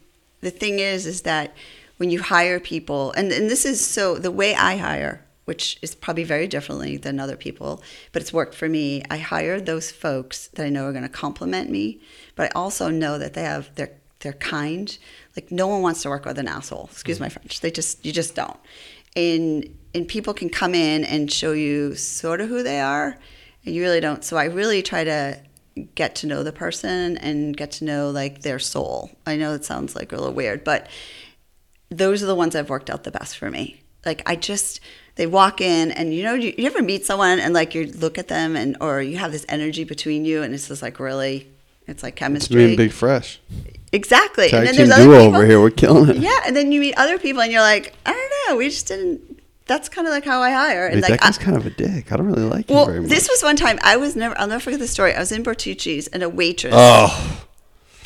the thing is, is that when you hire people, and, and this is so the way I hire, which is probably very differently than other people, but it's worked for me. I hire those folks that I know are going to compliment me, but I also know that they have they're they're kind. Like no one wants to work with an asshole. Excuse my mm-hmm. French. They just you just don't. And and people can come in and show you sort of who they are, and you really don't. So I really try to get to know the person and get to know like their soul. I know it sounds like a little weird, but those are the ones I've worked out the best for me. Like I just they walk in and you know you, you ever meet someone and like you look at them and or you have this energy between you and it's just like really it's like It's chemistry. being big fresh. exactly. Tag and then there's other people. over here. We're killing it. Yeah, and then you meet other people and you're like, I don't know, we just didn't that's kind of like how I hire. And Wait, like that I- kind of a dick. I don't really like well, him very much. Well, this was one time I was never I'll never forget the story. I was in Bertucci's and a waitress oh,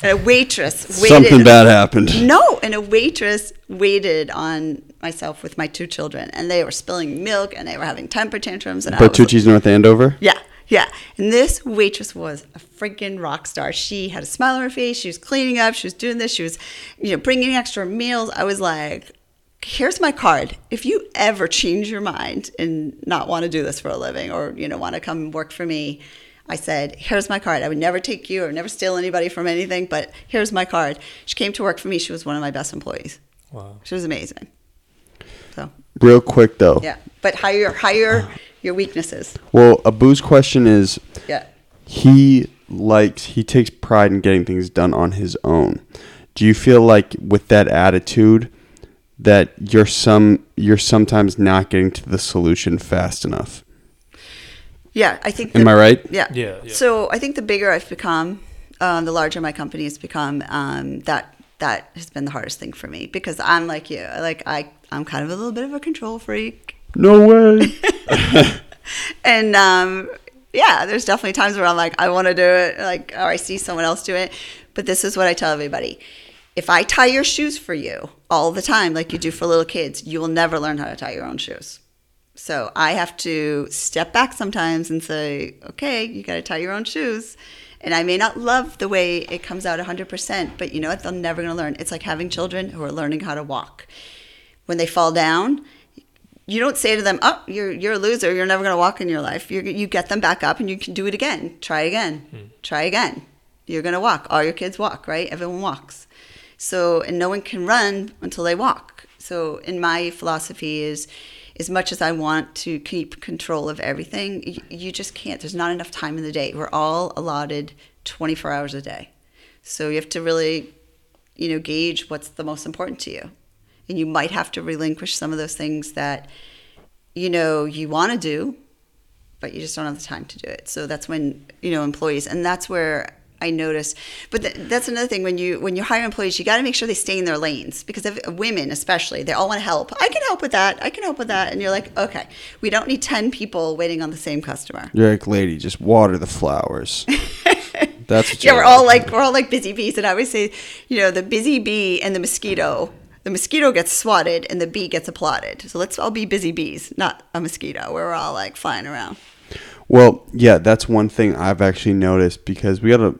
and a waitress waited something bad happened. No, and a waitress waited on myself with my two children, and they were spilling milk and they were having temper tantrums. And I was, Bertucci's North Andover. yeah, yeah. And this waitress was a freaking rock star. She had a smile on her face. She was cleaning up. She was doing this. She was, you know, bringing extra meals. I was like, "Here's my card. If you ever change your mind and not want to do this for a living, or you know, want to come work for me." I said, "Here's my card. I would never take you or never steal anybody from anything, but here's my card." She came to work for me. She was one of my best employees. Wow. She was amazing. So Real quick though. yeah, but hire hire your weaknesses. Well, Abu's question is Yeah. he likes he takes pride in getting things done on his own. Do you feel like with that attitude that you're some you're sometimes not getting to the solution fast enough? Yeah, I think. Am the- I right? Yeah. Yeah, yeah. So I think the bigger I've become, um, the larger my company has become. Um, that that has been the hardest thing for me because I'm like you. Like I, I'm kind of a little bit of a control freak, No way. and um, yeah, there's definitely times where I'm like, I want to do it, like, or I see someone else do it. But this is what I tell everybody: if I tie your shoes for you all the time, like you do for little kids, you will never learn how to tie your own shoes. So I have to step back sometimes and say, okay, you got to tie your own shoes. And I may not love the way it comes out 100%, but you know what? They're never going to learn. It's like having children who are learning how to walk. When they fall down, you don't say to them, "Oh, you're you're a loser. You're never going to walk in your life." You you get them back up and you can do it again. Try again. Hmm. Try again. You're going to walk. All your kids walk, right? Everyone walks. So, and no one can run until they walk. So, in my philosophy is as much as I want to keep control of everything, you, just can't. There's not enough time in the day. We're all allotted 24 hours a day. So, you have to really, you know, gauge what's the most important to you. And you might have to relinquish some of those things that, you know, you want to do, but you just don't have the time to do it. So that's when, you know, employees, and that's where I notice. But th- that's another thing when you when you hire employees, you got to make sure they stay in their lanes because if women, especially, they all want to help. I can help with that. I can help with that. And you're like, okay, we don't need ten people waiting on the same customer. You're like, lady, just water the flowers. That's what Yeah, we're all like we're all like busy bees, and I always say, you know, the busy bee and the mosquito. The mosquito gets swatted and the bee gets applauded. So let's all be busy bees, not a mosquito where we're all like flying around. Well, yeah, that's one thing I've actually noticed because we got a,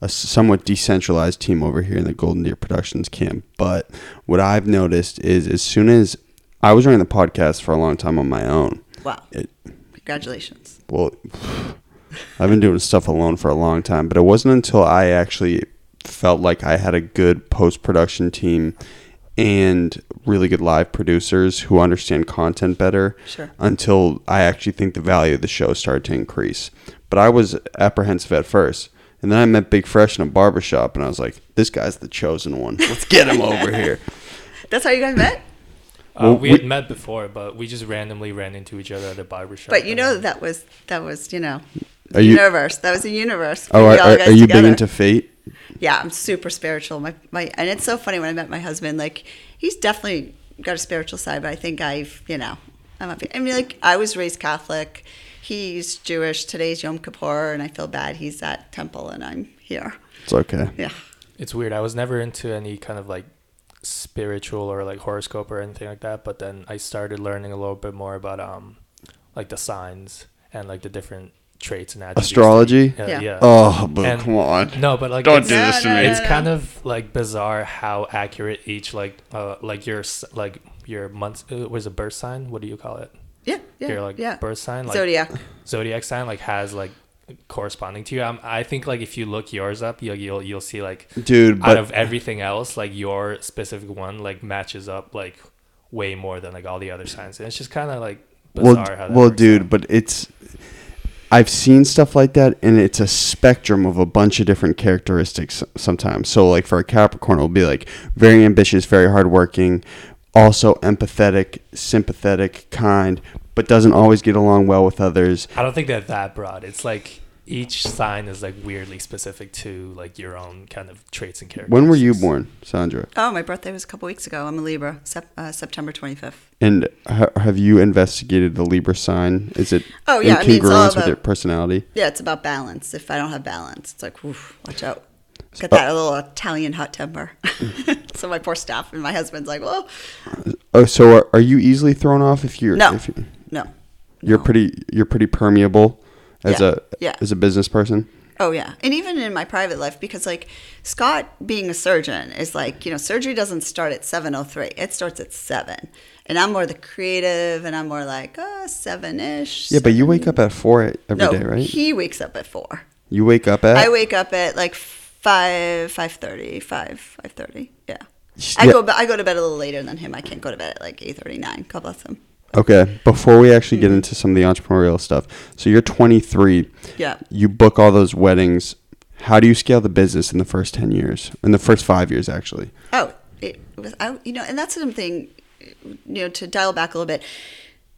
a somewhat decentralized team over here in the Golden Deer Productions camp. But what I've noticed is as soon as I was running the podcast for a long time on my own, Wow. it, Congratulations. well, I've been doing stuff alone for a long time, but it wasn't until I actually felt like I had a good post production team and really good live producers who understand content better Sure. until I actually think the value of the show started to increase. But I was apprehensive at first. And then I met Big Fresh in a barbershop and I was like, this guy's the chosen one. Let's get him over here. That's how you guys met? Uh, Well, we we- had met before, but we just randomly ran into each other at a barbershop. But you know then- that was that was you know Are you- universe. That was a universe. Oh, are, are, are you big together. into fate? yeah, I'm super spiritual. My my and it's so funny when I met my husband. Like he's definitely got a spiritual side, but I think I've you know I'm a, I mean like I was raised Catholic. He's Jewish. Today's Yom Kippur, and I feel bad. He's at temple, and I'm here. It's okay. Yeah. It's weird. I was never into any kind of like spiritual or like horoscope or anything like that, but then I started learning a little bit more about um like the signs and like the different traits and attributes. Astrology? Yeah. Yeah. yeah. Oh, but And- come on. No, but like Don't it's, do this to No, no, me. it's kind of like bizarre how accurate each like uh like your like your month uh, was a birth sign. What do you call it? Yeah. Yeah. your like yeah. birth sign, like Zodiac. zodiac sign, like has like corresponding to you. Um, I think like if you look yours up, you'll you'll, you'll see like Dude, out of everything else, like your specific one like matches up like way more than like all the other signs, and it's just kind of like bizarre well, how that well, works dude, out. but it's I've seen stuff like that, and it's a spectrum of a bunch of different characteristics sometimes. So, like for a Capricorn, it'll be like very ambitious, very hardworking, also empathetic, sympathetic, kind, but doesn't always get along well with others. I don't think they're that broad. It's like each sign is like weirdly specific to like your own kind of traits and characters. When were you born, Sandra? Oh, my birthday was a couple weeks ago. I'm a Libra, sep- uh, September 25th. And ha- have you investigated the Libra sign? Is it Oh, yeah, in I mean, it's all congruence with your personality? Yeah, it's about balance. If I don't have balance, it's like, oof, watch out. Got that little Italian hot temper. so my poor staff and my husband's like, well, Oh, so are, are you easily thrown off if you're no, if you, no. you're no. pretty you're pretty permeable as Yeah, a yeah. as a business person? Oh yeah, and even in my private life, because like Scott being a surgeon is like you know surgery doesn't start at seven oh three; it starts at seven, and I'm more the creative, and I'm more like uh, seven ish. Yeah, but you wake up at four every day, no, right? he wakes up at four. you wake up at I wake up at like five, five thirty, five, five thirty. Yeah, I Yeah. go I go to bed a little later than him. I can't go to bed at like eight thirty nine. God bless him. Okay, before we actually Mm-hmm. get into some of the entrepreneurial stuff, so you're 23. Yeah. You book all those weddings. How do you scale the business in the first 10 years? In the first five years, actually. Oh, it was I, you know, and that's something you know to dial back a little bit.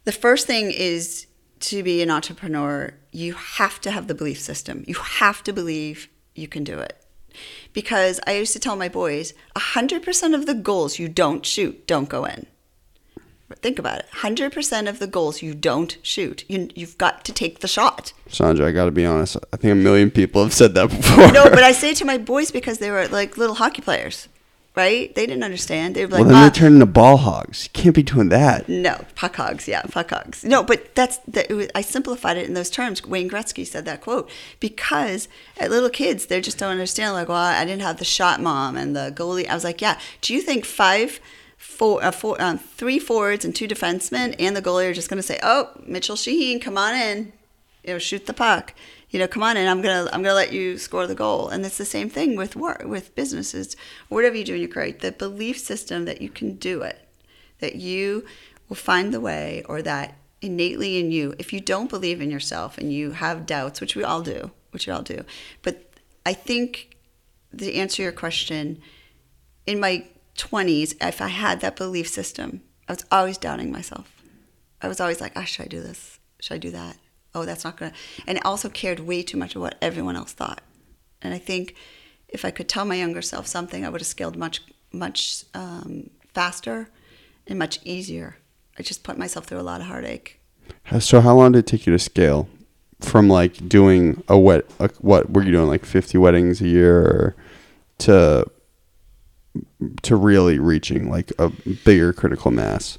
The first thing is to be an entrepreneur, you have to have the belief system. You have to believe you can do it. Because I used to tell my boys, 100% of the goals you don't shoot don't go in. Think about it. 100% of the goals you don't shoot, you, you've got to take the shot. Sandra, I got to be honest. I think a million people have said that before. No, but I say it to my boys because they were like little hockey players, right? They didn't understand. They were like, well, then "Ma, they turn into ball hogs. You can't be doing that. No, puck hogs. Yeah, puck hogs. No, but that's that. It was, I simplified it in those terms. Wayne Gretzky said that quote because at little kids they just don't understand. Like, well, I didn't have the shot mom and the goalie. I was like, yeah. Do you think five, four, uh, four, um, three forwards and two defensemen and the goalie are just going to say, oh, Mitchell Sheheen, come on in, you know, shoot the puck. You know, come on in. I'm gonna I'm gonna let you score the goal. And it's the same thing with work, with businesses, whatever you do in your career. The belief system that you can do it that you will find the way or that innately in you if you don't believe in yourself and you have doubts which we all do which we all do but i think to answer your question in my 20s if i had that belief system i was always doubting myself i was always like oh, should i do this should i do that oh that's not gonna and i also cared way too much of what everyone else thought and i think if i could tell my younger self something i would have scaled much much um, faster and much easier. I just put myself through a lot of heartache. So, how long did it take you to scale from like doing a wet, a, what were you doing, like 50 weddings a year to to really reaching like a bigger critical mass?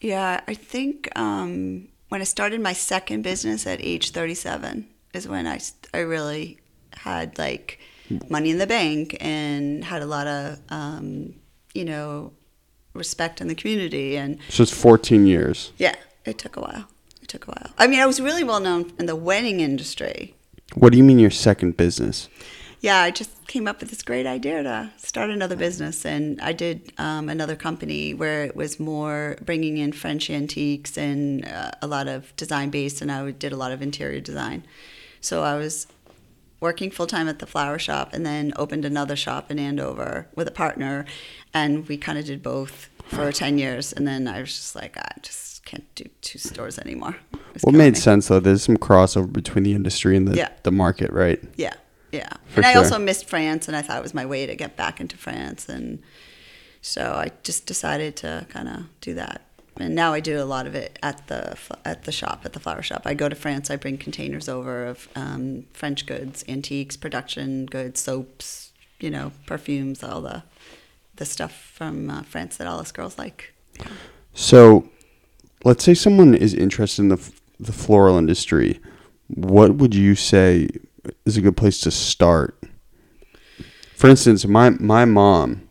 Yeah, I think um, when I started my second business at age 37 is when I, I really had like money in the bank and had a lot of, um, you know, respect in the community. And So it's 14 years. yeah, it took a while. It took a while. I mean, I was really well known in the wedding industry. What do you mean your second business? Yeah, I just came up with this great idea to start another business, and I did um, another company where it was more bringing in French antiques and uh, a lot of design based, and I did a lot of interior design. So I was working full time at the flower shop, and then opened another shop in Andover with a partner, and we kind of did both for ten years, and then I was just like, I just can't do two stores anymore. It What killing made me. sense though? There's some crossover between the industry and the, Yeah. the market, right? Yeah, Yeah. For and I sure. also missed France, and I thought it was my way to get back into France. And so I just decided to kind of do that. And now I do a lot of it at the at the shop, at the flower shop. I go to France. I bring containers over of um, French goods, antiques, production goods, soaps, you know, perfumes, all the the stuff from uh, France that all us girls like. So, let's say someone is interested in the f- the floral industry. What would you say is a good place to start? For instance, my my mom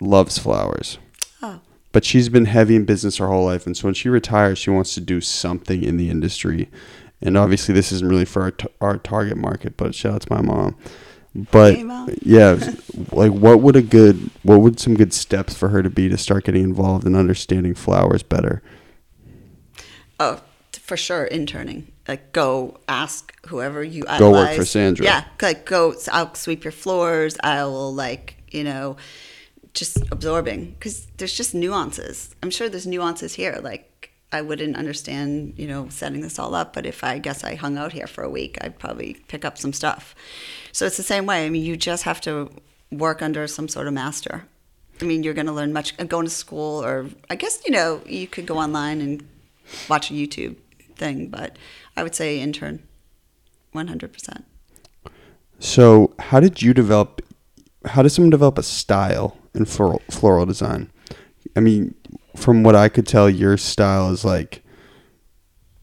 loves flowers, Oh, but she's been heavy in business her whole life, and so when she retires, she wants to do something in the industry. And obviously, this isn't really for our, t- our target market, but shout out to my mom. But Hey, Mom. yeah, like what would a good, what would some good steps for her to be to start getting involved in understanding flowers better? Oh, for sure, interning. Like, go ask whoever you Go work for Sandra. Yeah, like go. I'll sweep your floors. I will like you know, just absorbing because there's just nuances. I'm sure there's nuances here. Like I wouldn't understand you know setting this all up, but if I guess I hung out here for a week, I'd probably pick up some stuff. So it's the same way. I mean, you just have to work under some sort of master. I mean, you're going to learn much uh, going to school, or I guess you know you could go online and watch a YouTube thing, but I would say intern, one hundred percent. So, how did you develop? How does someone develop a style in floral, floral design? I mean, from what I could tell, your style is like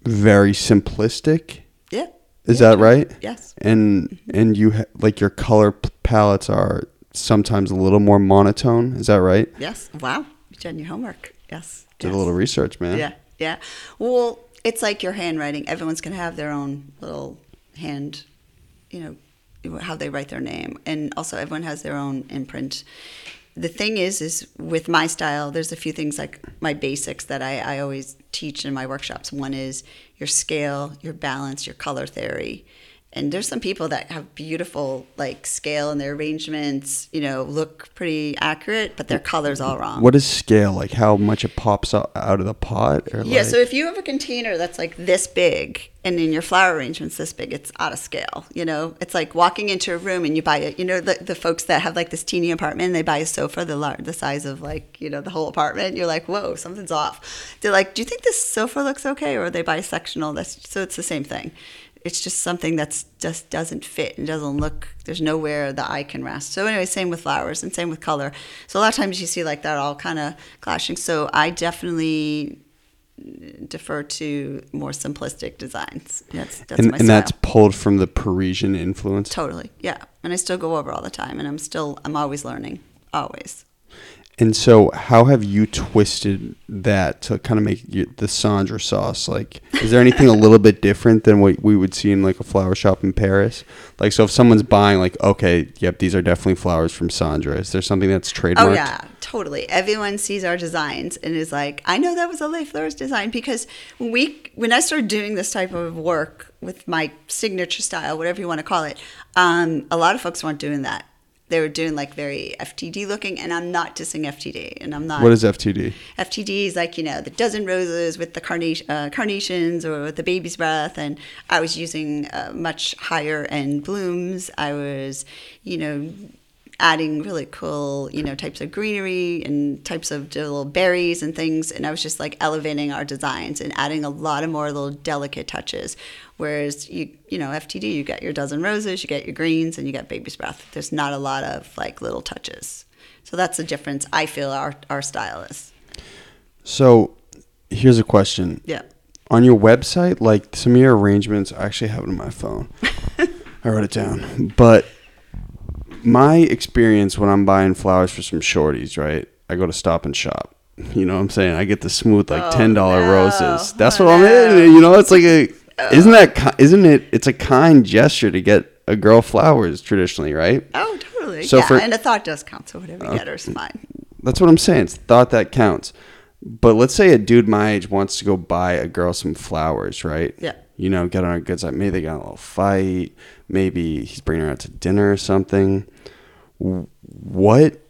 very simplistic. Yeah. Is Yeah, that right? Yes. And mm-hmm. and you ha- like your color p- palettes are sometimes a little more monotone. Is that right? Yes. Wow. You've done your homework. Yes. Did yes. a little research, man. Yeah. Yeah. Well, it's like your handwriting. Everyone's going to have their own little hand, you know, how they write their name. And also, everyone has their own imprint. The thing is, is with my style, there's a few things like my basics that I, I always teach in my workshops. One is your scale, your balance, your color theory. And there's some people that have beautiful like scale and their arrangements, you know, look pretty accurate, but their color's all wrong. What is scale? Like how much it pops out, of the pot? Or Yeah, like- so if you have a container that's like this big and in your flower arrangement's this big, it's out of scale. You know, it's like walking into a room and you buy it. You know, the, the folks that have like this teeny apartment and they buy a sofa the lar- the size of like you know the whole apartment. You're like, whoa, something's off. They're like, do you think this sofa looks okay? Or they buy a sectional. That's so it's the same thing. It's just something that's just doesn't fit and doesn't look. There's nowhere the eye can rest. So anyway, same with flowers and same with color. So a lot of times you see like that all kind of clashing. So I definitely defer to more simplistic designs. That's that's and, my and style. that's pulled from the Parisian influence. totally yeah. And I still go over all the time, and I'm still I'm always learning, always. And so, how have you twisted that to kind of make you, the Sandra sauce? Like, is there anything a little bit different than what we would see in like a flower shop in Paris? Like, so if someone's buying, like, okay, yep, these are definitely flowers from Sandra. Is there something that's trademarked? Oh yeah, totally. Everyone sees our designs and is like, I know that was a Les Fleurs design because when we when I started doing this type of work with my signature style, whatever you want to call it, um, a lot of folks weren't doing that. They were doing like very FTD looking, and I'm not dissing FTD, and I'm not. What is FTD? FTD is like you know the dozen roses with the carnation, uh, carnations or with the baby's breath, and I was using uh, much higher end blooms. I was, you know, adding really cool you know types of greenery and types of little berries and things, and I was just like elevating our designs and adding a lot of more little delicate touches. Whereas you you know FTD, you get your dozen roses, you get your greens, and you get baby's breath. There's not a lot of like little touches. So that's the difference I feel our, our style is. So, here's a question. Yeah. On your website, like some of your arrangements, I actually have it on my phone. I wrote it down. But my experience when I'm buying flowers for some shorties, right? I go to Stop and Shop. You know what I'm saying? I get the smooth like Oh, ten dollar no. roses. That's Oh, what I'm no. in. You know, it's like a oh. isn't that isn't it? It's a kind gesture to get a girl flowers traditionally, right? Oh, totally. So yeah, for- and a thought does count, so whatever you get her is uh, fine. That's what I'm saying. It's thought that counts. But let's say a dude my age wants to go buy a girl some flowers, right? Yeah. You know, get on a good side. Maybe they got a little fight. Maybe he's bringing her out to dinner or something. What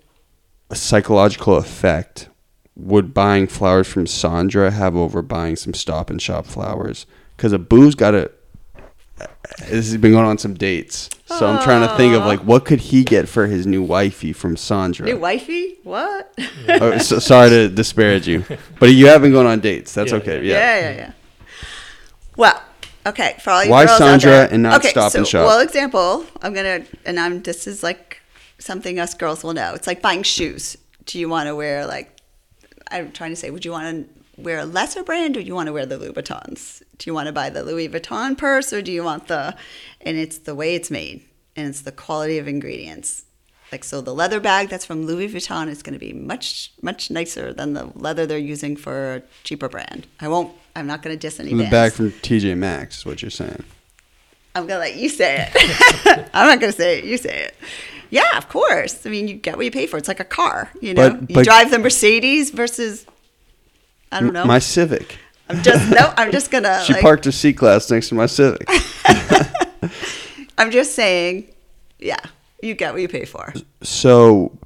psychological effect would buying flowers from Sandra have over buying some Stop and Shop flowers? Because Abu's got to This has been going on some dates. So I'm trying to think of like what could he get for his new wifey from Sandra. New wifey? What? oh, so, sorry to disparage you, but you have been going on dates. That's Yeah, okay. Yeah. yeah, yeah, yeah. Well, okay. For all you Why girls out Sandra there- and not okay, Stop so, and Shop? Well, example. I'm gonna, and I'm. This is like something us girls will know. It's like buying shoes. Do you want to wear like? I'm trying to say, would you want to wear a lesser brand, or do you want to wear the Louis Vuittons? Do you want to buy the Louis Vuitton purse, or do you want the? And it's the way it's made, and it's the quality of ingredients. Like so, the leather bag that's from Louis Vuitton is going to be much much nicer than the leather they're using for a cheaper brand. I won't. I'm not going to diss any From the brands. bag from TJ Maxx is what you're saying. I'm gonna let you say it. I'm not gonna say it. You say it. Yeah, of course. I mean, you get what you pay for. It's like a car. You know, But- you drive the Mercedes versus. I don't know. My Civic. I'm just no. I'm just gonna. She like, parked her C class next to my Civic. I'm just saying. Yeah, you get what you pay for. So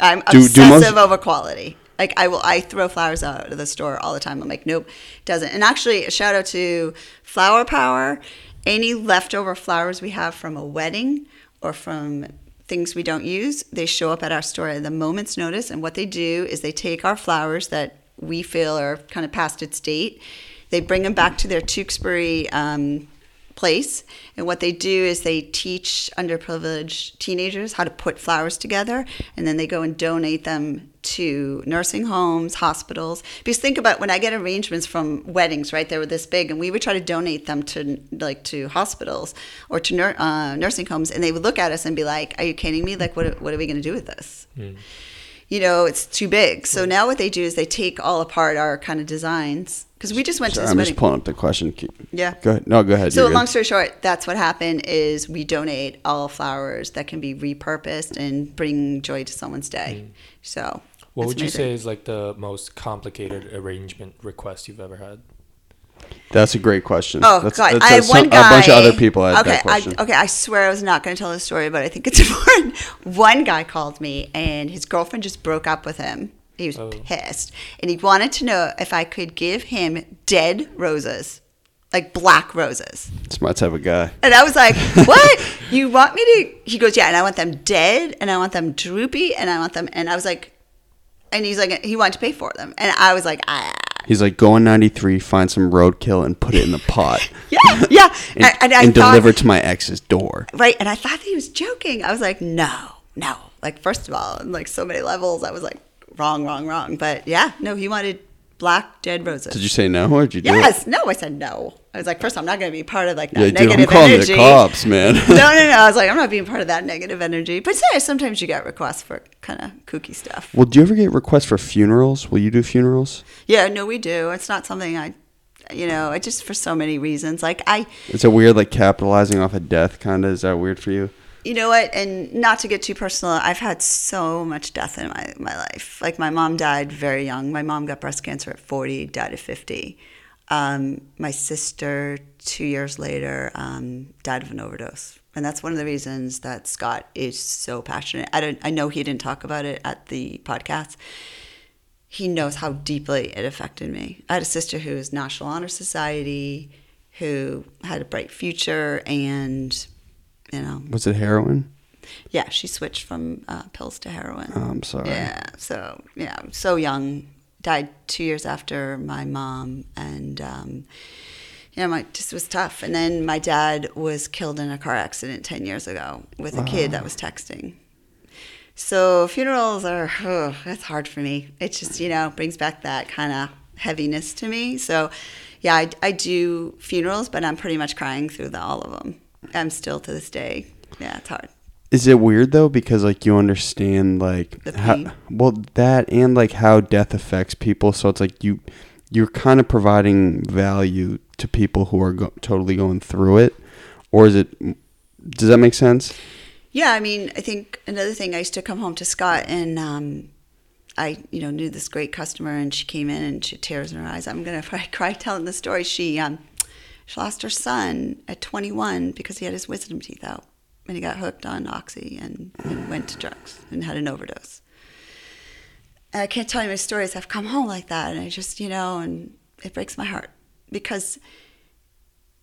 I'm Do- do obsessive most- over quality. Like I will, I throw flowers out of the store all the time. I'm like, nope, doesn't. And actually, a shout out to Flower Power. Any leftover flowers we have from a wedding or from things we don't use, they show up at our store at the moment's notice. And what they do is they take our flowers that we feel are kind of past its date. They bring them back to their Tewksbury um, place. And what they do is they teach underprivileged teenagers how to put flowers together, and then they go and donate them to nursing homes, hospitals. Because think about when I get arrangements from weddings, right? They were this big, and we would try to donate them to like to hospitals or to nur- uh, nursing homes, and they would look at us and be like, "Are you kidding me? Like, what what are we going to do with this?" you know, it's too big. So now what they do is they take all apart our kind of designs because we just went sorry, to this I'm wedding. just pulling up the question. Keep- Yeah. Go ahead. No, go ahead. So You're good. long story short, that's what happened is we donate all flowers that can be repurposed and bring joy to someone's day. Mm. So What it's would you amazing. say is like the most complicated arrangement request you've ever had? That's a great question. Oh that's, God! that's- I had that's one some- guy. A bunch of other people had okay, that question. I, okay. I swear I was not going to tell this story, but I think it's important. one guy called me, and his girlfriend just broke up with him. He was Oh. pissed, and he wanted to know if I could give him dead roses, like black roses. It's my type of guy. And I was like, "What? you want me to?" He goes, "Yeah." And I want them dead, and I want them droopy, and I want them. And I was like, and he's like, he wanted to pay for them, and I was like, ah. He's like, go on 93, find some roadkill, and put it in the pot. Yeah, yeah. And, and, and I and thought, deliver to my ex's door. Right. And I thought he was joking. I was like, no, no. Like, first of all, on like so many levels, I was like, wrong, wrong, wrong. But yeah, no, he wanted black dead roses. Did you say no, or did you Yes. it? No, I said no. I was like, first, I'm not going to be part of like that Yeah, dude, I'm negative calling energy. the cops, man. no, no, no. I was like, I'm not being part of that negative energy. But say, sometimes you get requests for kind of kooky stuff. well, do you ever get requests for funerals? Will you do funerals? Yeah, no, we do. It's not something I, you know, I just for so many reasons. Like, I, It's a weird, like, capitalizing off of death, kind of. Is that weird for you? You know what? And not to get too personal i've had so much death in my, my life. Like my mom died very young. My mom got breast cancer at 40 died at 50 um, my sister two years later um, died of an overdose. And that's one of the reasons that scott is so passionate. I don't i know he didn't talk about it at the podcast. He knows how deeply it affected me. I had a sister who was national honor society who had a bright future and you know Was it heroin? yeah, she switched from uh, pills to heroin. Oh, I'm sorry. Yeah, so yeah, so young. Died two years after my mom, and um, you know, my just was tough. And then my dad was killed in a car accident ten years ago with a kid that was texting. So funerals are oh, that's hard for me. It just you know brings back that kind of heaviness to me. So yeah, I, I do funerals, but I'm pretty much crying through the, all of them. I'm still to this day. Yeah, it's hard. Is it weird though because like you understand like how, well that and like how death affects people so it's like you you're kind of providing value to people who are go- totally going through it or is it does that make sense? Yeah, I mean, I think another thing, I used to come home to Scott and um, I, you know, knew this great customer and she came in and she had tears in her eyes. I'm going to cry telling the story. She, um, she lost her son at 21 because he had his wisdom teeth out and he got hooked on Oxy and, and went to drugs and had an overdose. And I can't tell you my stories. I've come home like that and I just, you know, and it breaks my heart because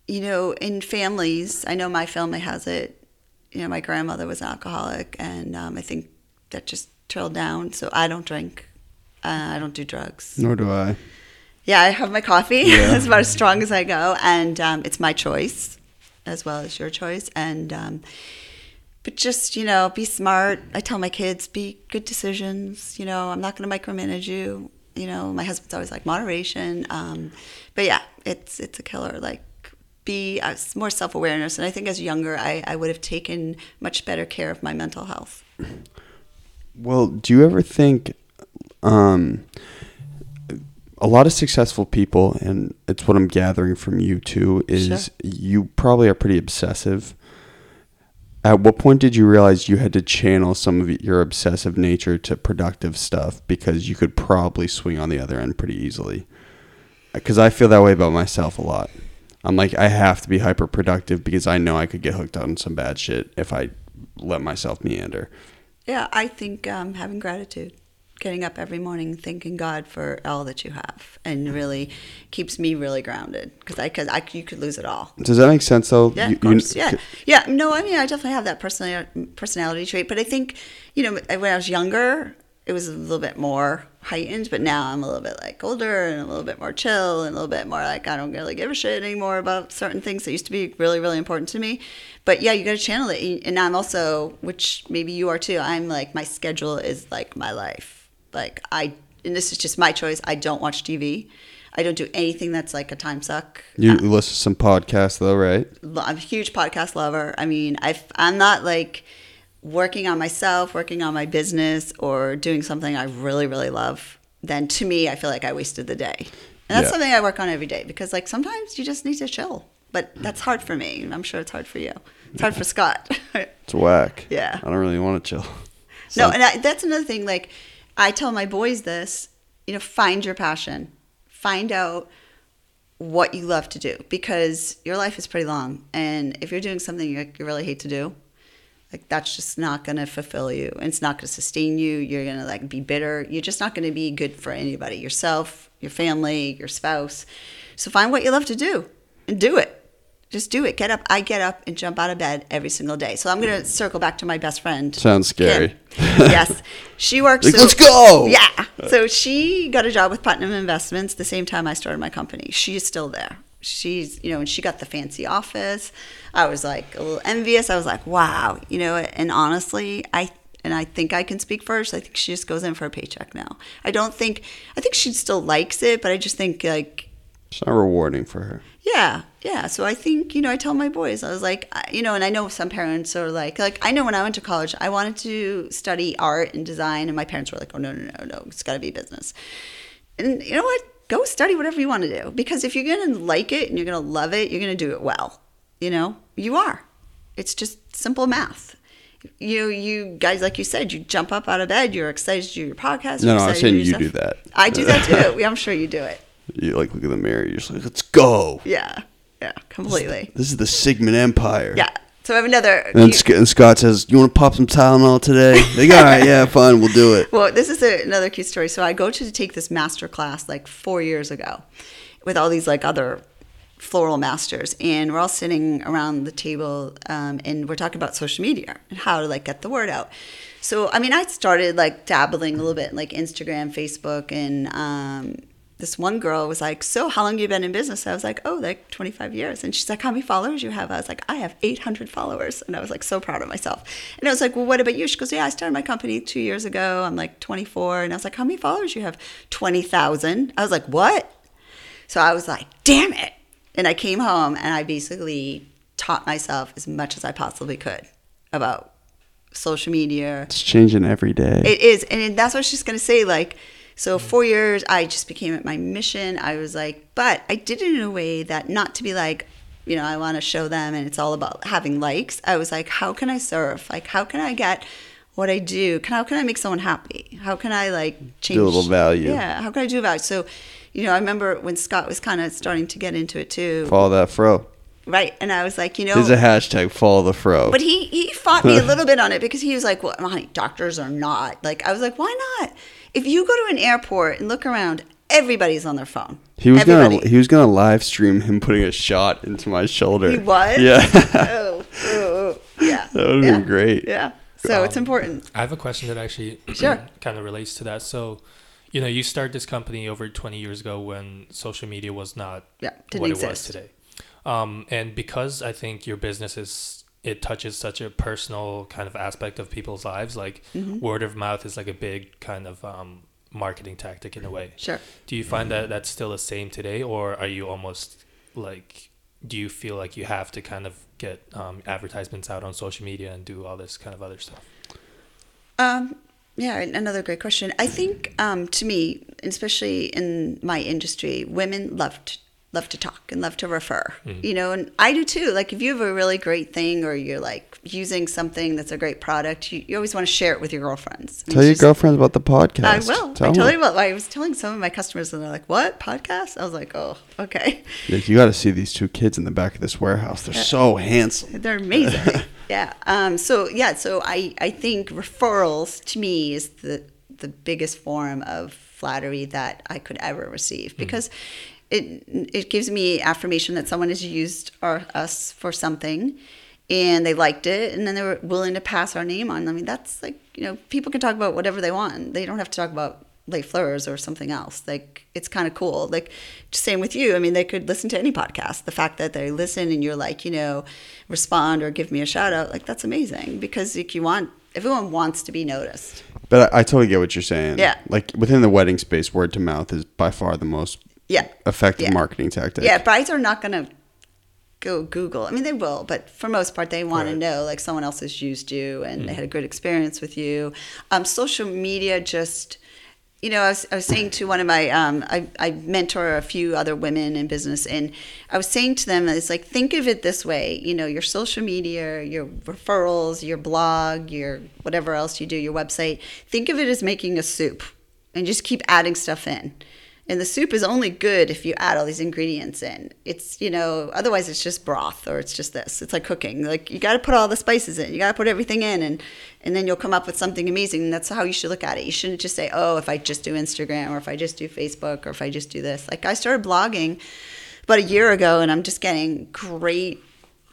you know, in families, I know my family has it. You know, my grandmother was an alcoholic, and um, I think that just trailed down. So I don't drink. Uh, I don't do drugs. Nor do I. Yeah, I have my coffee. Yeah. it's about as strong as I go, and um, it's my choice as well as your choice. And um, but just you know, be smart. I tell my kids, be good decisions. You know, I'm not going to micromanage you. You know, my husband's always like moderation. Um, but yeah, it's it's a killer. Like be uh, more self awareness. And I think as younger, I, I would have taken much better care of my mental health. Well, do you ever think um, a lot of successful people, and it's what I'm gathering from you too, is Sure. you probably are pretty obsessive. At what point did you realize you had to channel some of your obsessive nature to productive stuff because you could probably swing on the other end pretty easily? Because I feel that way about myself a lot. I'm like, I have to be hyper productive because I know I could get hooked on some bad shit if I let myself meander. Yeah, I think um, having gratitude, getting up every morning, thanking God for all that you have, and really keeps me really grounded because I could, I, you could lose it all. Does that make sense though? Yeah, You- of you- yeah, yeah. No, I mean, I definitely have that personality personality trait, but I think, you know, when I was younger, it was a little bit more heightened. But now I'm a little bit like older and a little bit more chill and a little bit more like I don't really give a shit anymore about certain things that used to be really, really important to me. But yeah, you got to channel it, and I'm also, which maybe you are too. I'm like my schedule is like my life. Like I, and this is just my choice. I don't watch TV. I don't do anything that's like a time suck. You uh, listen to some podcasts though, right? I'm a huge podcast lover. I mean, I I'm not like working on myself, working on my business, or doing something I really really love. Then to me, I feel like I wasted the day, and that's Yeah. something I work on every day because like sometimes you just need to chill. But that's hard for me. I'm sure it's hard for you. It's hard for Scott. It's whack. Yeah. I don't really want to chill. No, and I, that's another thing. Like, I tell my boys this, you know, find your passion, find out what you love to do because your life is pretty long. And if you're doing something you, you really hate to do, like that's just not going to fulfill you and it's not going to sustain you. You're going to like be bitter. You're just not going to be good for anybody, yourself, your family, your spouse. So find what you love to do and do it. Just do it. Get up. I get up and jump out of bed every single day. So I'm going to circle back to my best friend. Sounds scary. Kim. yes. She works. Like, so- "Let's go!" Yeah. So she got a job with Putnam Investments the same time I started my company. She is still there. She's, you know, and she got the fancy office. I was like a little envious. I was like, wow, you know, and honestly, I, and I think I can speak first. I think she just goes in for a paycheck now. I don't think, I think she still likes it, but I just think like, It's not rewarding for her. yeah, yeah. So I think you know, I tell my boys, I was like, you know, and I know some parents are like, like I know when I went to college, I wanted to study art and design, and my parents were like, oh no, no, no, no, it's got to be business. And you know what? Go study whatever you want to do because if you're gonna like it and you're gonna love it, you're gonna do it well. You know, you are. It's just simple math. You, you guys, like you said, you jump up out of bed, you're excited to do your podcast. No, you're no, I'm saying you do that. I do that too. I'm sure you do it. You like look in the mirror. You're just like, let's go. Yeah, yeah, completely. This is the Sigman Empire. Yeah. So I have another. And, then Sc- and Scott says, "You want to pop some Tylenol today?" They Like, all right, yeah, fine, we'll do it. well, this is a, another cute story. So I go to take this master class like four years ago, with all these like other floral masters, and we're all sitting around the table, um, and we're talking about social media and how to like get the word out. So I mean, I started like dabbling a little bit in like Instagram, Facebook, and um, this one girl was like, "So, how long you been in business?" I was like, "Oh, like 25 years." And she's like, "How many followers you have?" I was like, "I have 800 followers," and I was like so proud of myself. And I was like, "Well, what about you?" She goes, "Yeah, I started my company two years ago. I'm like 24," and I was like, "How many followers you have?" 20,000. I was like, "What?" So I was like, "Damn it!" And I came home and I basically taught myself as much as I possibly could about social media, It's changing every day. it is, and that's what she's gonna say. Like, so mm-hmm. four years, I just became it my mission. I was like, but I did it in a way that not to be like, you know, I want to show them, and it's all about having likes. I was like, how can I serve? Like, how can I get what I do? Can how can I make someone happy? How can I like change little value. Yeah, how can I do value? So, you know, I remember when Scott was kind of starting to get into it too, follow that fro. right? And I was like, you know, There's a hashtag. Follow the fro. but he he fought me a little bit on it because he was like, "Well, honey, doctors are not." Like I was like, "Why not? If you go to an airport and look around, everybody's on their phone. He was Everybody. gonna he was gonna live stream him putting a shot into my shoulder. He was. Yeah. oh, oh, oh, yeah. That would've yeah. been great. Yeah. So it's important. I have a question that actually Sure. kind of relates to that. So, you know, you started this company over 20 years ago when social media was not Yeah, didn't what it exist. was today. Um, and because I think your business is it touches such a personal kind of aspect of people's lives, like Mm-hmm. word of mouth is like a big kind of um, marketing tactic in a way. Sure. Do you find that that's still the same today, or are you almost like? Do you feel like you have to kind of get um, advertisements out on social media and do all this kind of other stuff? Um, yeah, another great question. I think um, to me, especially in my industry, women love to, love to talk and love to refer. Mm-hmm. You know, and I do too. Like if you have a really great thing or you're like using something that's a great product, you, you always want to share it with your girlfriends. And Tell your she's- girlfriends about the podcast. I will. Tell I them. totally will. I was telling some of my customers, and they're like, "What podcast?" I was like, "Oh, okay." Like, you got to see these two kids in the back of this warehouse. They're so handsome. They're amazing. yeah. Um, so yeah. So I I think referrals to me is the the biggest form of flattery that I could ever receive because it it gives me affirmation that someone has used our, us for something and they liked it and then they were willing to pass our name on. I mean that's like you know people can talk about whatever they want. They don't have to talk about Les Fleurs or something else. Like it's kind of cool. Like same with you. I mean, they could listen to any podcast. The fact that they listen and you're like, you know, respond or give me a shout out, like that's amazing because like you want everyone wants to be noticed. But I, I totally get what you're saying. Yeah. Like within the wedding space, word to mouth is by far the most Yeah. effective Yeah. marketing tactic. Yeah, brides are not gonna go Google. I mean, they will, but for most part, they want to know like someone else has used you and Mm-hmm. they had a good experience with you. Um, social media just. You know, I was, I was saying to one of my, um, I, I mentor a few other women in business, and I was saying to them, it's like, think of it this way. You know, your social media, your referrals, your blog, your whatever else you do, your website, think of it as making a soup and just keep adding stuff in. And the soup is only good if you add all these ingredients in. It's, you know, otherwise it's just broth or it's just this. It's like cooking. Like you got to put all the spices in. You got to put everything in and and then you'll come up with something amazing. And that's how you should look at it. You shouldn't just say, "Oh, if I just do Instagram or if I just do Facebook or if I just do this." Like I started blogging about a year ago and I'm just getting great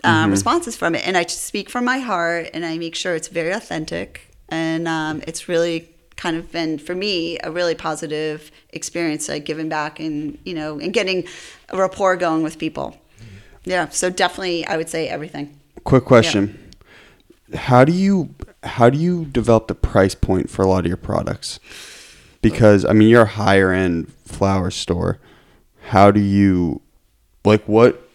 um, responses from it. And I speak from my heart and I make sure it's very authentic and um, it's really kind of been for me a really positive experience like giving back and you know and getting a rapport going with people yeah so definitely i would say everything Quick question. How do you how do you develop the price point for a lot of your products? Because I mean you're a higher end flower store. How do you like what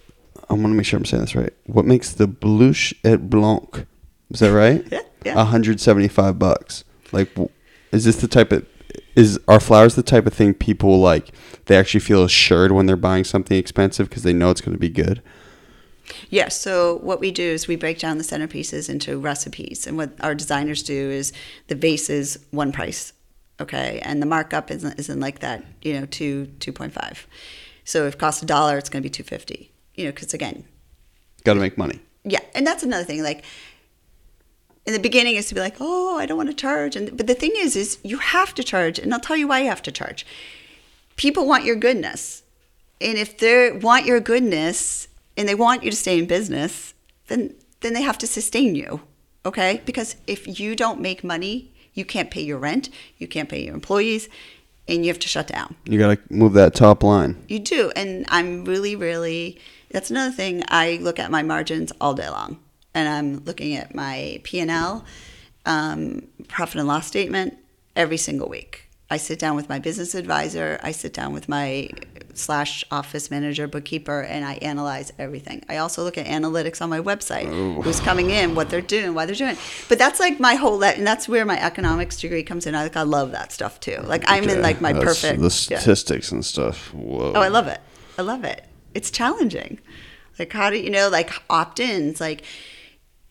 I want to make sure I'm saying this right. What makes the bluche et blanc? Is that right? Yeah, yeah. 175 bucks. Like is this the type of is are flowers the type of thing people like they actually feel assured when they're buying something expensive because they know it's going to be good? Yeah, so what we do is we break down the centerpieces into recipes. And what our designers do is the vase is one price, okay? And the markup isn't, isn't like that, you know, two, 2.5. So if it costs a dollar, it's going to be 250, you know, because again, Got to make money. yeah, and that's another thing. Like in the beginning, is to be like, oh, I don't want to charge, and but the thing is, is you have to charge, and I'll tell you why you have to charge. People want your goodness, and if they want your goodness and they want you to stay in business, then then they have to sustain you, okay? Because if you don't make money, you can't pay your rent, you can't pay your employees, and you have to shut down. You got to move that top line. You do. And I'm really, really, that's another thing. I look at my margins all day long. And I'm looking at my P&L, um, profit and loss statement every single week. I sit down with my business advisor. I sit down with my slash office manager, bookkeeper, and I analyze everything. I also look at analytics on my website, who's coming in, what they're doing, why they're doing. it. But that's like my whole, and that's where my economics degree comes in. I like, I love that stuff too. Like I'm in like my That's perfect the yeah. statistics and stuff. Whoa. Oh, I love it. I love it. It's challenging. Like how do you know like opt-ins like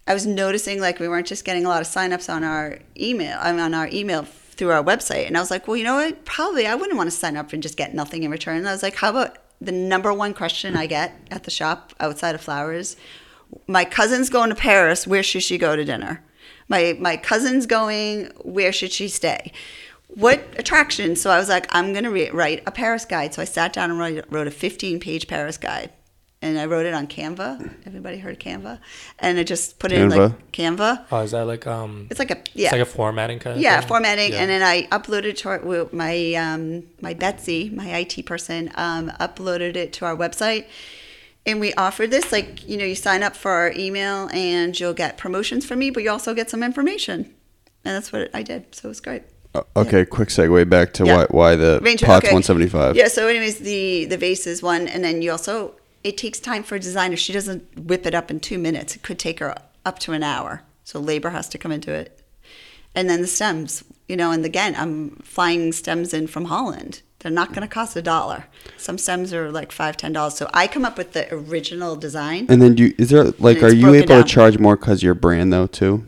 I was noticing like we weren't just getting a lot of signups on our email I mean, on our email through our website and I was like, "Well, you know what? Probably I wouldn't want to sign up and just get nothing in return." And I was like, "How about the number one question I get at the shop outside of flowers? My cousin's going to Paris. Where should she go to dinner? My my cousin's going. Where should she stay?" what attraction? So I was like, I'm going to re- write a Paris guide. So I sat down and wrote, wrote a 15 page Paris guide. And I wrote it on Canva. Everybody heard Canva? And I just put it in like Canva. Oh, is that like um? It's like a yeah, It's like a formatting kind of. yeah, thing? formatting. Yeah. And then I uploaded to our, my um, my Betsy, my IT person, um, uploaded it to our website. And we offered this like you know you sign up for our email and you'll get promotions from me, but you also get some information. And that's what I did. So it was great. Uh, okay, quick segue back to Yeah. why why the Range- pot's okay. 175. Yeah. So, anyways, the the vase is one, and then you also it takes time for a designer. She doesn't whip it up in two minutes. It could take her up to an hour. So labor has to come into it, and then the stems. You know, and again, I'm flying stems in from Holland. They're not going to cost a dollar. Some stems are like five, ten dollars. So I come up with the original design. And then do you, is there like are you able down. to charge more cuz your brand though too?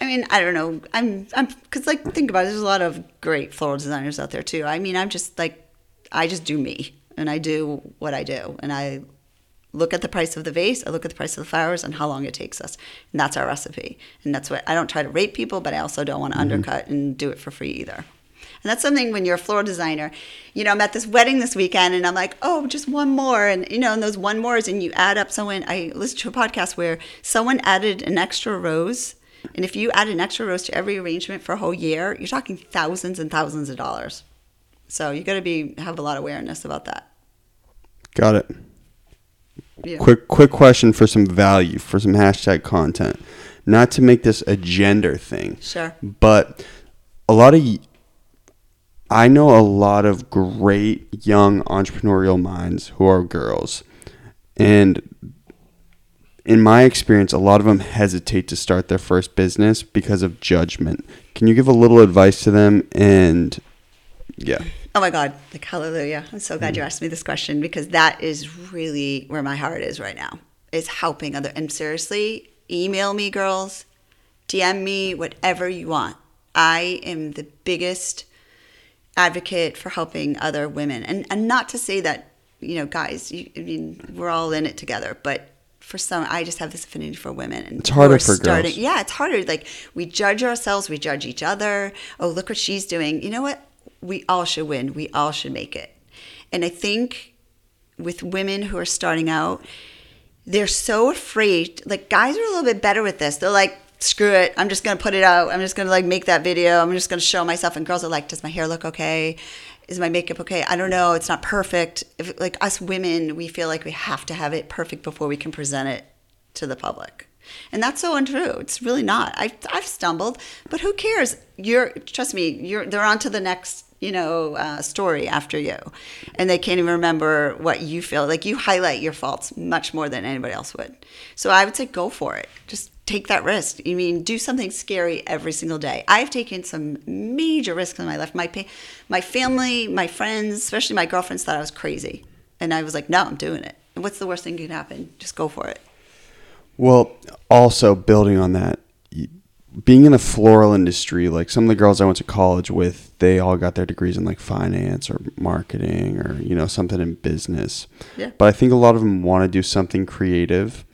I mean, I don't know. I'm, I'm, because like, think about it. There's a lot of great floral designers out there too. I mean, I'm just like, I just do me and I do what I do. And I look at the price of the vase, I look at the price of the flowers and how long it takes us. And that's our recipe. And that's what I don't try to rate people, but I also don't want to mm-hmm. undercut and do it for free either. And that's something when you're a floral designer, you know, I'm at this wedding this weekend and I'm like, oh, just one more. And, you know, and those one mores and you add up someone, I listened to a podcast where someone added an extra rose. And if you add an extra rose to every arrangement for a whole year, you're talking thousands and thousands of dollars. So you got to be have a lot of awareness about that. Got it. Yeah. Quick quick question for some value for some hashtag content. Not to make this a gender thing. Sure. But a lot of I know a lot of great young entrepreneurial minds who are girls. And in my experience, a lot of them hesitate to start their first business because of judgment. Can you give a little advice to them? And yeah, Oh my God, like hallelujah. I'm so glad you mm. asked me this question because that is really where my heart is right now. Is helping other and seriously, email me girls, DM me, whatever you want. I am the biggest advocate for helping other women. And and not to say that, you know, guys, you, I mean, we're all in it together, but for some I just have this affinity for women and It's harder for girls. Yeah, it's harder. Like we judge ourselves, we judge each other. Oh, look what she's doing. You know what? We all should win. We all should make it. And I think with women who are starting out, they're so afraid. Like guys are a little bit better with this. They're like, screw it. I'm just gonna put it out. I'm just gonna like make that video. I'm just gonna show myself. And girls are like, does my hair look okay? Is my makeup okay? I don't know. It's not perfect. If like us women, we feel like we have to have it perfect before we can present it to the public. And that's so untrue. It's really not. I've, I've stumbled, but who cares? You're trust me. You're they're on to the next you know uh, story after you, and they can't even remember what you feel. Like you highlight your faults much more than anybody else would. So I would say go for it. Just take that risk. I mean, do something scary every single day. I've taken some major risks in my life. My pa- my family, my friends, especially my girlfriends, thought I was crazy, and I was like, no, I'm doing it. And what's the worst thing that can happen? Just go for it. Well, also building on that, being in the floral industry, like some of the girls I went to college with, they all got their degrees in like finance or marketing or you know something in business. Yeah. But I think a lot of them want to do something creative.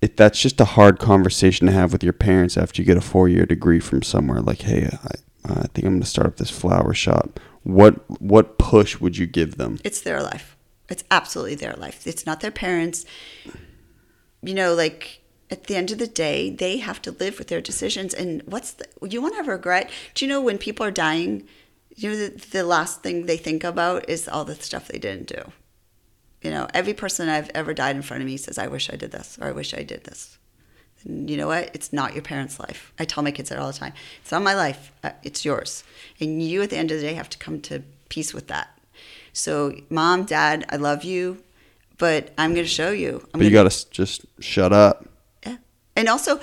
It, that's just a hard conversation to have with your parents after you get a four-year degree from somewhere. Like, hey, I, I think I'm going to start up this flower shop. What what push would you give them? It's their life. It's absolutely their life. It's not their parents. You know, like at the end of the day, they have to live with their decisions. And what's the, you want to have regret? Do you know when people are dying, you know, the, the last thing they think about is all the stuff they didn't do. You know, every person I've ever died in front of me says, I wish I did this or I wish I did this. And you know what? It's not your parents' life. I tell my kids that all the time. It's not my life. uh, It's yours. And you, at the end of the day, have to come to peace with that. So, mom, dad, I love you, but I'm going to show you. I'm But you got to just shut up. And also,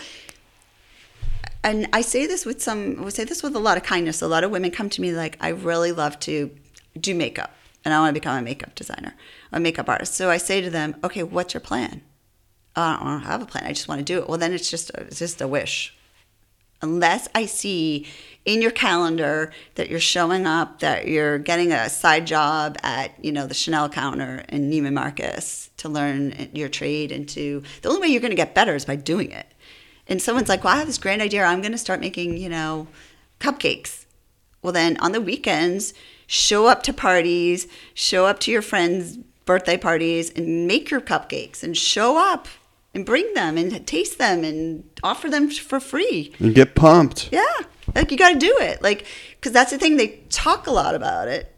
and I say this with some, I say this with a lot of kindness. A lot of women come to me like, I really love to do makeup and I want to become a makeup designer, a makeup artist. So I say to them, okay, what's your plan? "Oh, I don't have a plan. I just want to do it. Well, then it's just, it's just a wish. Unless I see in your calendar that you're showing up, that you're getting a side job at, you know, the Chanel counter in Neiman Marcus to learn your trade and to, the only way you're going to get better is by doing it. And someone's like, well, I have this grand idea. I'm going to start making, you know, cupcakes. Well, then on the weekends, show up to parties, show up to your friends' birthday parties, and make your cupcakes and show up and bring them and taste them and offer them for free. And get pumped. Yeah, like you got to do it. Like, because that's the thing, they talk a lot about it,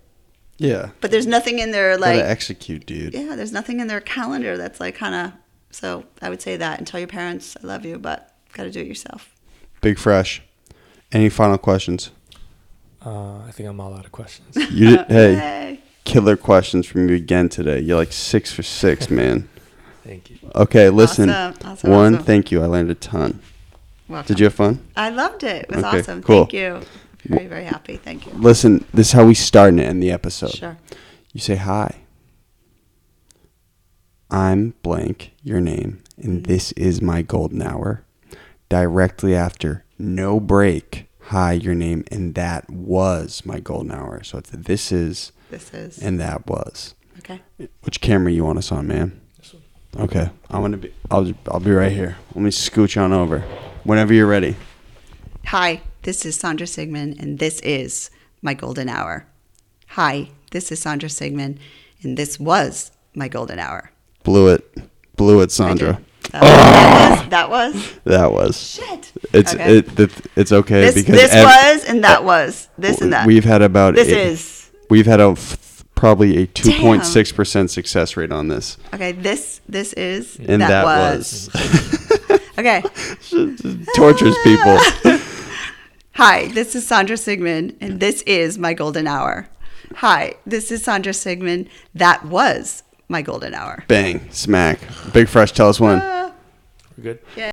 Yeah. but there's nothing in their like Gotta execute, dude. yeah, there's nothing in their calendar that's like kind of. So I would say that and tell your parents I love you, but got to do it yourself. Big Fresh. Any final questions? Uh, I think I'm all out of questions. You did, hey, Yay. killer questions from you again today. You're like six for six, man. Thank you. Okay, listen. Awesome, awesome, One, awesome. thank you. I learned a ton. Welcome. Did you have fun? I loved it. It was Okay, awesome. cool. Thank you. Very very happy. Thank you. Listen, this is how we start and end the episode. Sure. You say hi. I'm blank, your name, and Mm-hmm. this is my golden hour. Directly after, no break, hi, your name, and that was my golden hour. So it's this is This is and that was. okay. Which camera you want us on, man? Okay, I'm gonna be. I'll I'll be right here. Let me scooch on over. Whenever you're ready. Hi, this is Sandra Sigman, and this is my golden hour. Hi, this is Sandra Sigman, and this was my golden hour. Blew it. Blew it, Sandra. Uh, that was that was That was. shit. It's Okay. it, it. It's okay this because this ev- was and that was this and that. We've had about. this eight- is We've had a probably a 2.6 percent success rate on this, okay. This this is and that, was, okay. tortures people. Hi, this is Sandra Sigman, and this is my golden hour. Hi, this is Sandra Sigman. That was my golden hour. Bang, smack. Big fresh. Tell us when. Uh, We're good.